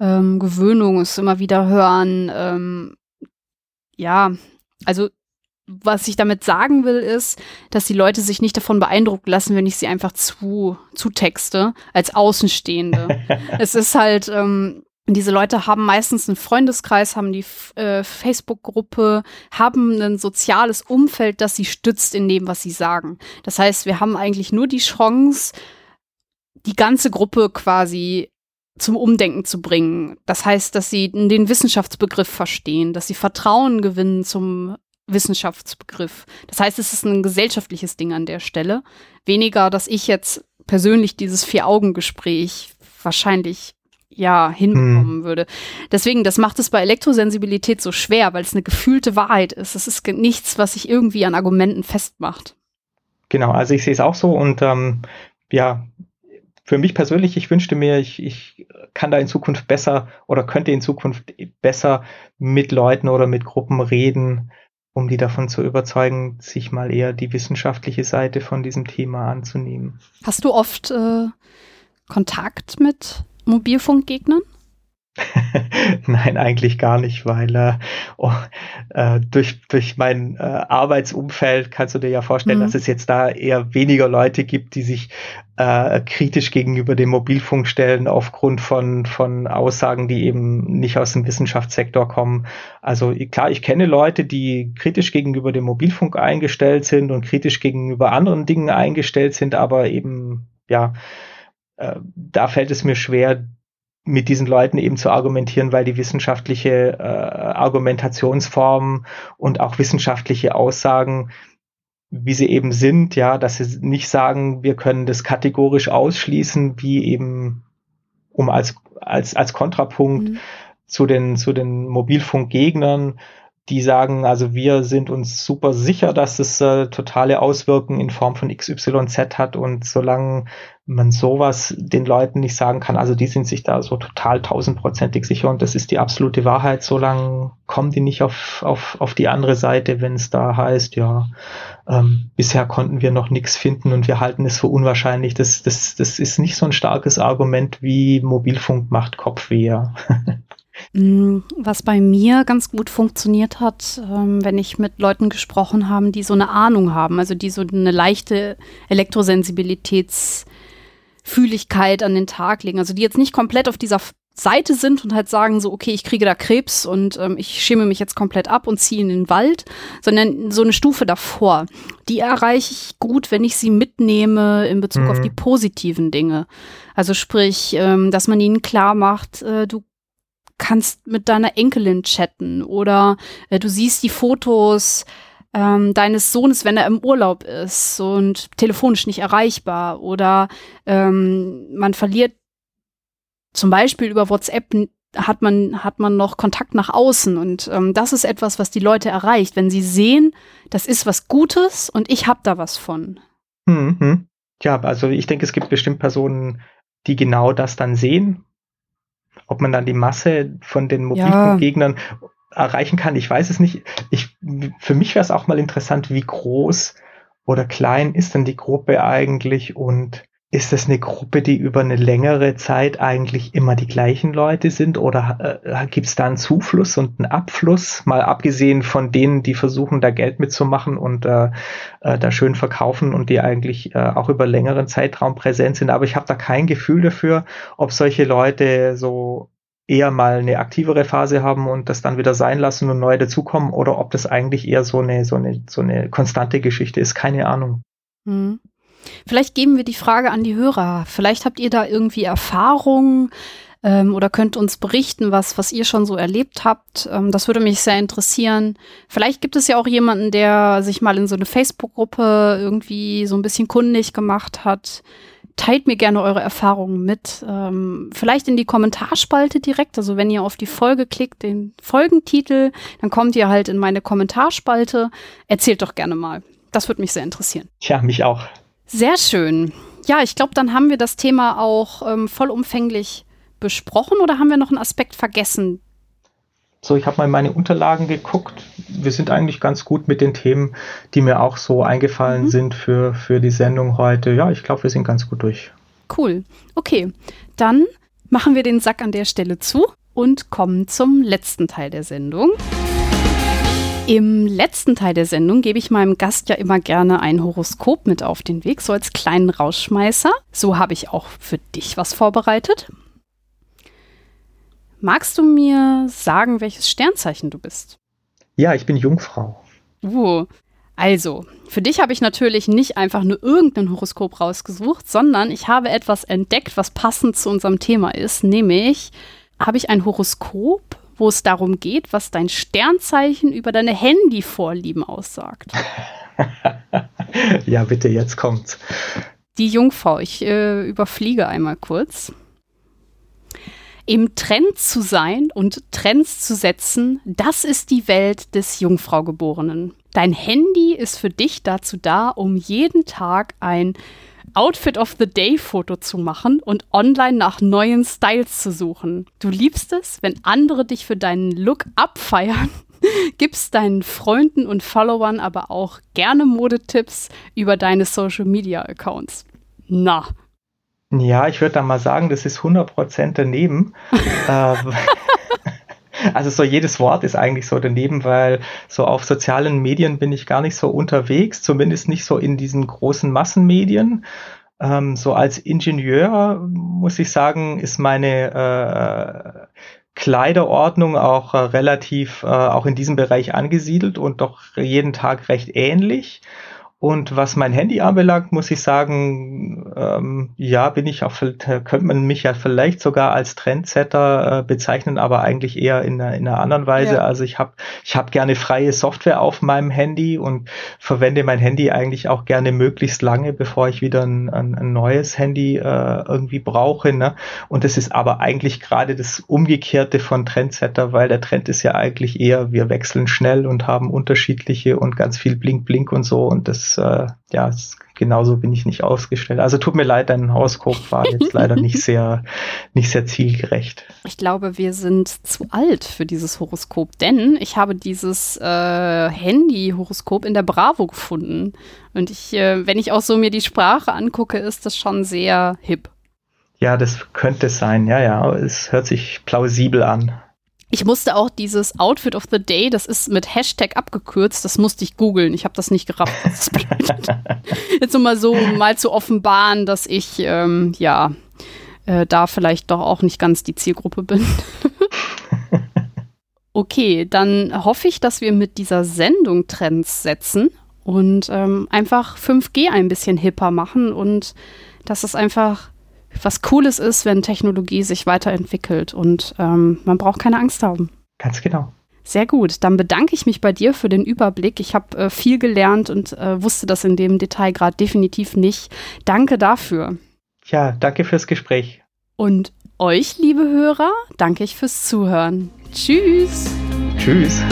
ähm, Gewöhnung ist immer wieder hören. Ähm, ja, also was ich damit sagen will, ist, dass die Leute sich nicht davon beeindrucken lassen, wenn ich sie einfach zu, zu texte, als Außenstehende. (laughs) es ist halt, ähm, diese Leute haben meistens einen Freundeskreis, haben die äh, Facebook-Gruppe, haben ein soziales Umfeld, das sie stützt in dem, was sie sagen. Das heißt, wir haben eigentlich nur die Chance, die ganze Gruppe quasi zum Umdenken zu bringen. Das heißt, dass sie den Wissenschaftsbegriff verstehen, dass sie Vertrauen gewinnen zum Wissenschaftsbegriff. Das heißt, es ist ein gesellschaftliches Ding an der Stelle. Weniger, dass ich jetzt persönlich dieses Vier-Augen-Gespräch wahrscheinlich ja hinbekommen hm. würde. Deswegen, das macht es bei Elektrosensibilität so schwer, weil es eine gefühlte Wahrheit ist. Es ist nichts, was sich irgendwie an Argumenten festmacht. Genau, also ich sehe es auch so und ähm, ja, für mich persönlich, ich wünschte mir, ich, ich kann da in Zukunft besser oder könnte in Zukunft besser mit Leuten oder mit Gruppen reden, um die davon zu überzeugen, sich mal eher die wissenschaftliche Seite von diesem Thema anzunehmen. Hast du oft äh, Kontakt mit Mobilfunkgegnern? (laughs) Nein, eigentlich gar nicht, weil äh, oh, äh, durch, durch mein äh, Arbeitsumfeld kannst du dir ja vorstellen, mhm. dass es jetzt da eher weniger Leute gibt, die sich äh, kritisch gegenüber dem Mobilfunk stellen aufgrund von, von Aussagen, die eben nicht aus dem Wissenschaftssektor kommen. Also klar, ich kenne Leute, die kritisch gegenüber dem Mobilfunk eingestellt sind und kritisch gegenüber anderen Dingen eingestellt sind, aber eben, ja, äh, da fällt es mir schwer, mit diesen Leuten eben zu argumentieren, weil die wissenschaftliche äh, Argumentationsform und auch wissenschaftliche Aussagen, wie sie eben sind, ja, dass sie nicht sagen, wir können das kategorisch ausschließen, wie eben um als als als Kontrapunkt mhm. zu den zu den Mobilfunkgegnern die sagen, also wir sind uns super sicher, dass es äh, totale Auswirkungen in Form von XYZ hat und solange man sowas den Leuten nicht sagen kann, also die sind sich da so total tausendprozentig sicher und das ist die absolute Wahrheit, solange kommen die nicht auf, auf, auf die andere Seite, wenn es da heißt, ja, ähm, bisher konnten wir noch nichts finden und wir halten es für unwahrscheinlich. Das, das, das ist nicht so ein starkes Argument wie Mobilfunk macht Kopfweh. (laughs) Mm, was bei mir ganz gut funktioniert hat, ähm, wenn ich mit Leuten gesprochen habe, die so eine Ahnung haben, also die so eine leichte Elektrosensibilitätsfühligkeit an den Tag legen, also die jetzt nicht komplett auf dieser Seite sind und halt sagen so, okay, ich kriege da Krebs und ähm, ich schäme mich jetzt komplett ab und ziehe in den Wald, sondern so eine Stufe davor. Die erreiche ich gut, wenn ich sie mitnehme in Bezug mhm. auf die positiven Dinge. Also sprich, ähm, dass man ihnen klar macht, äh, du kannst mit deiner Enkelin chatten oder äh, du siehst die Fotos ähm, deines Sohnes, wenn er im Urlaub ist und telefonisch nicht erreichbar oder ähm, man verliert zum Beispiel über WhatsApp hat man, hat man noch Kontakt nach außen und ähm, das ist etwas, was die Leute erreicht, wenn sie sehen, das ist was Gutes und ich habe da was von. Mhm. Ja, also ich denke, es gibt bestimmt Personen, die genau das dann sehen ob man dann die Masse von den Mobilfunkgegnern ja. erreichen kann, ich weiß es nicht. Ich, für mich wäre es auch mal interessant, wie groß oder klein ist denn die Gruppe eigentlich und ist das eine Gruppe, die über eine längere Zeit eigentlich immer die gleichen Leute sind oder äh, gibt es da einen Zufluss und einen Abfluss, mal abgesehen von denen, die versuchen, da Geld mitzumachen und äh, äh, da schön verkaufen und die eigentlich äh, auch über längeren Zeitraum präsent sind. Aber ich habe da kein Gefühl dafür, ob solche Leute so eher mal eine aktivere Phase haben und das dann wieder sein lassen und neue dazukommen oder ob das eigentlich eher so eine, so eine, so eine konstante Geschichte ist. Keine Ahnung. Mhm. Vielleicht geben wir die Frage an die Hörer. Vielleicht habt ihr da irgendwie Erfahrungen ähm, oder könnt uns berichten, was, was ihr schon so erlebt habt. Ähm, das würde mich sehr interessieren. Vielleicht gibt es ja auch jemanden, der sich mal in so eine Facebook-Gruppe irgendwie so ein bisschen kundig gemacht hat. Teilt mir gerne eure Erfahrungen mit. Ähm, vielleicht in die Kommentarspalte direkt. Also wenn ihr auf die Folge klickt, den Folgentitel, dann kommt ihr halt in meine Kommentarspalte. Erzählt doch gerne mal. Das würde mich sehr interessieren. Tja, mich auch. Sehr schön. Ja, ich glaube, dann haben wir das Thema auch ähm, vollumfänglich besprochen oder haben wir noch einen Aspekt vergessen? So, ich habe mal in meine Unterlagen geguckt. Wir sind eigentlich ganz gut mit den Themen, die mir auch so eingefallen mhm. sind für, für die Sendung heute. Ja, ich glaube, wir sind ganz gut durch. Cool. Okay, dann machen wir den Sack an der Stelle zu und kommen zum letzten Teil der Sendung. Im letzten Teil der Sendung gebe ich meinem Gast ja immer gerne ein Horoskop mit auf den Weg, so als kleinen Rausschmeißer. So habe ich auch für dich was vorbereitet. Magst du mir sagen, welches Sternzeichen du bist? Ja, ich bin Jungfrau. Uh, also, für dich habe ich natürlich nicht einfach nur irgendein Horoskop rausgesucht, sondern ich habe etwas entdeckt, was passend zu unserem Thema ist, nämlich habe ich ein Horoskop, wo es darum geht, was dein Sternzeichen über deine Handyvorlieben aussagt. (laughs) ja, bitte, jetzt kommt's. Die Jungfrau, ich äh, überfliege einmal kurz. Im Trend zu sein und Trends zu setzen, das ist die Welt des Jungfraugeborenen. Dein Handy ist für dich dazu da, um jeden Tag ein Outfit of the Day Foto zu machen und online nach neuen Styles zu suchen. Du liebst es, wenn andere dich für deinen Look abfeiern, (laughs) gibst deinen Freunden und Followern aber auch gerne Modetipps über deine Social Media Accounts. Na. Ja, ich würde da mal sagen, das ist 100% daneben. (laughs) äh, (laughs) also so jedes Wort ist eigentlich so daneben, weil so auf sozialen Medien bin ich gar nicht so unterwegs, zumindest nicht so in diesen großen Massenmedien. Ähm, so als Ingenieur muss ich sagen, ist meine äh, Kleiderordnung auch äh, relativ äh, auch in diesem Bereich angesiedelt und doch jeden Tag recht ähnlich. Und was mein Handy anbelangt, muss ich sagen, ähm, ja, bin ich auch, könnte man mich ja vielleicht sogar als Trendsetter äh, bezeichnen, aber eigentlich eher in einer, in einer anderen Weise. Ja. Also ich habe ich hab gerne freie Software auf meinem Handy und verwende mein Handy eigentlich auch gerne möglichst lange, bevor ich wieder ein, ein, ein neues Handy äh, irgendwie brauche. Ne? Und das ist aber eigentlich gerade das Umgekehrte von Trendsetter, weil der Trend ist ja eigentlich eher, wir wechseln schnell und haben unterschiedliche und ganz viel Blink Blink und so und das äh, ja, genauso bin ich nicht ausgestellt. Also tut mir leid, dein Horoskop war jetzt (laughs) leider nicht sehr, nicht sehr zielgerecht. Ich glaube, wir sind zu alt für dieses Horoskop, denn ich habe dieses äh, Handy-Horoskop in der Bravo gefunden. Und ich, äh, wenn ich auch so mir die Sprache angucke, ist das schon sehr hip. Ja, das könnte sein. Ja, ja, es hört sich plausibel an. Ich musste auch dieses Outfit of the Day, das ist mit Hashtag abgekürzt, das musste ich googeln. Ich habe das nicht gerafft. (laughs) Das Jetzt nur mal so, um mal zu offenbaren, dass ich ähm, ja äh, da vielleicht doch auch nicht ganz die Zielgruppe bin. (laughs) okay, dann hoffe ich, dass wir mit dieser Sendung Trends setzen und ähm, einfach 5G ein bisschen hipper machen und dass es einfach was Cooles ist, wenn Technologie sich weiterentwickelt und ähm, man braucht keine Angst haben. Ganz genau. Sehr gut, dann bedanke ich mich bei dir für den Überblick. Ich habe äh, viel gelernt und äh, wusste das in dem Detail gerade definitiv nicht. Danke dafür. Ja, danke fürs Gespräch. Und euch, liebe Hörer, danke ich fürs Zuhören. Tschüss. Tschüss.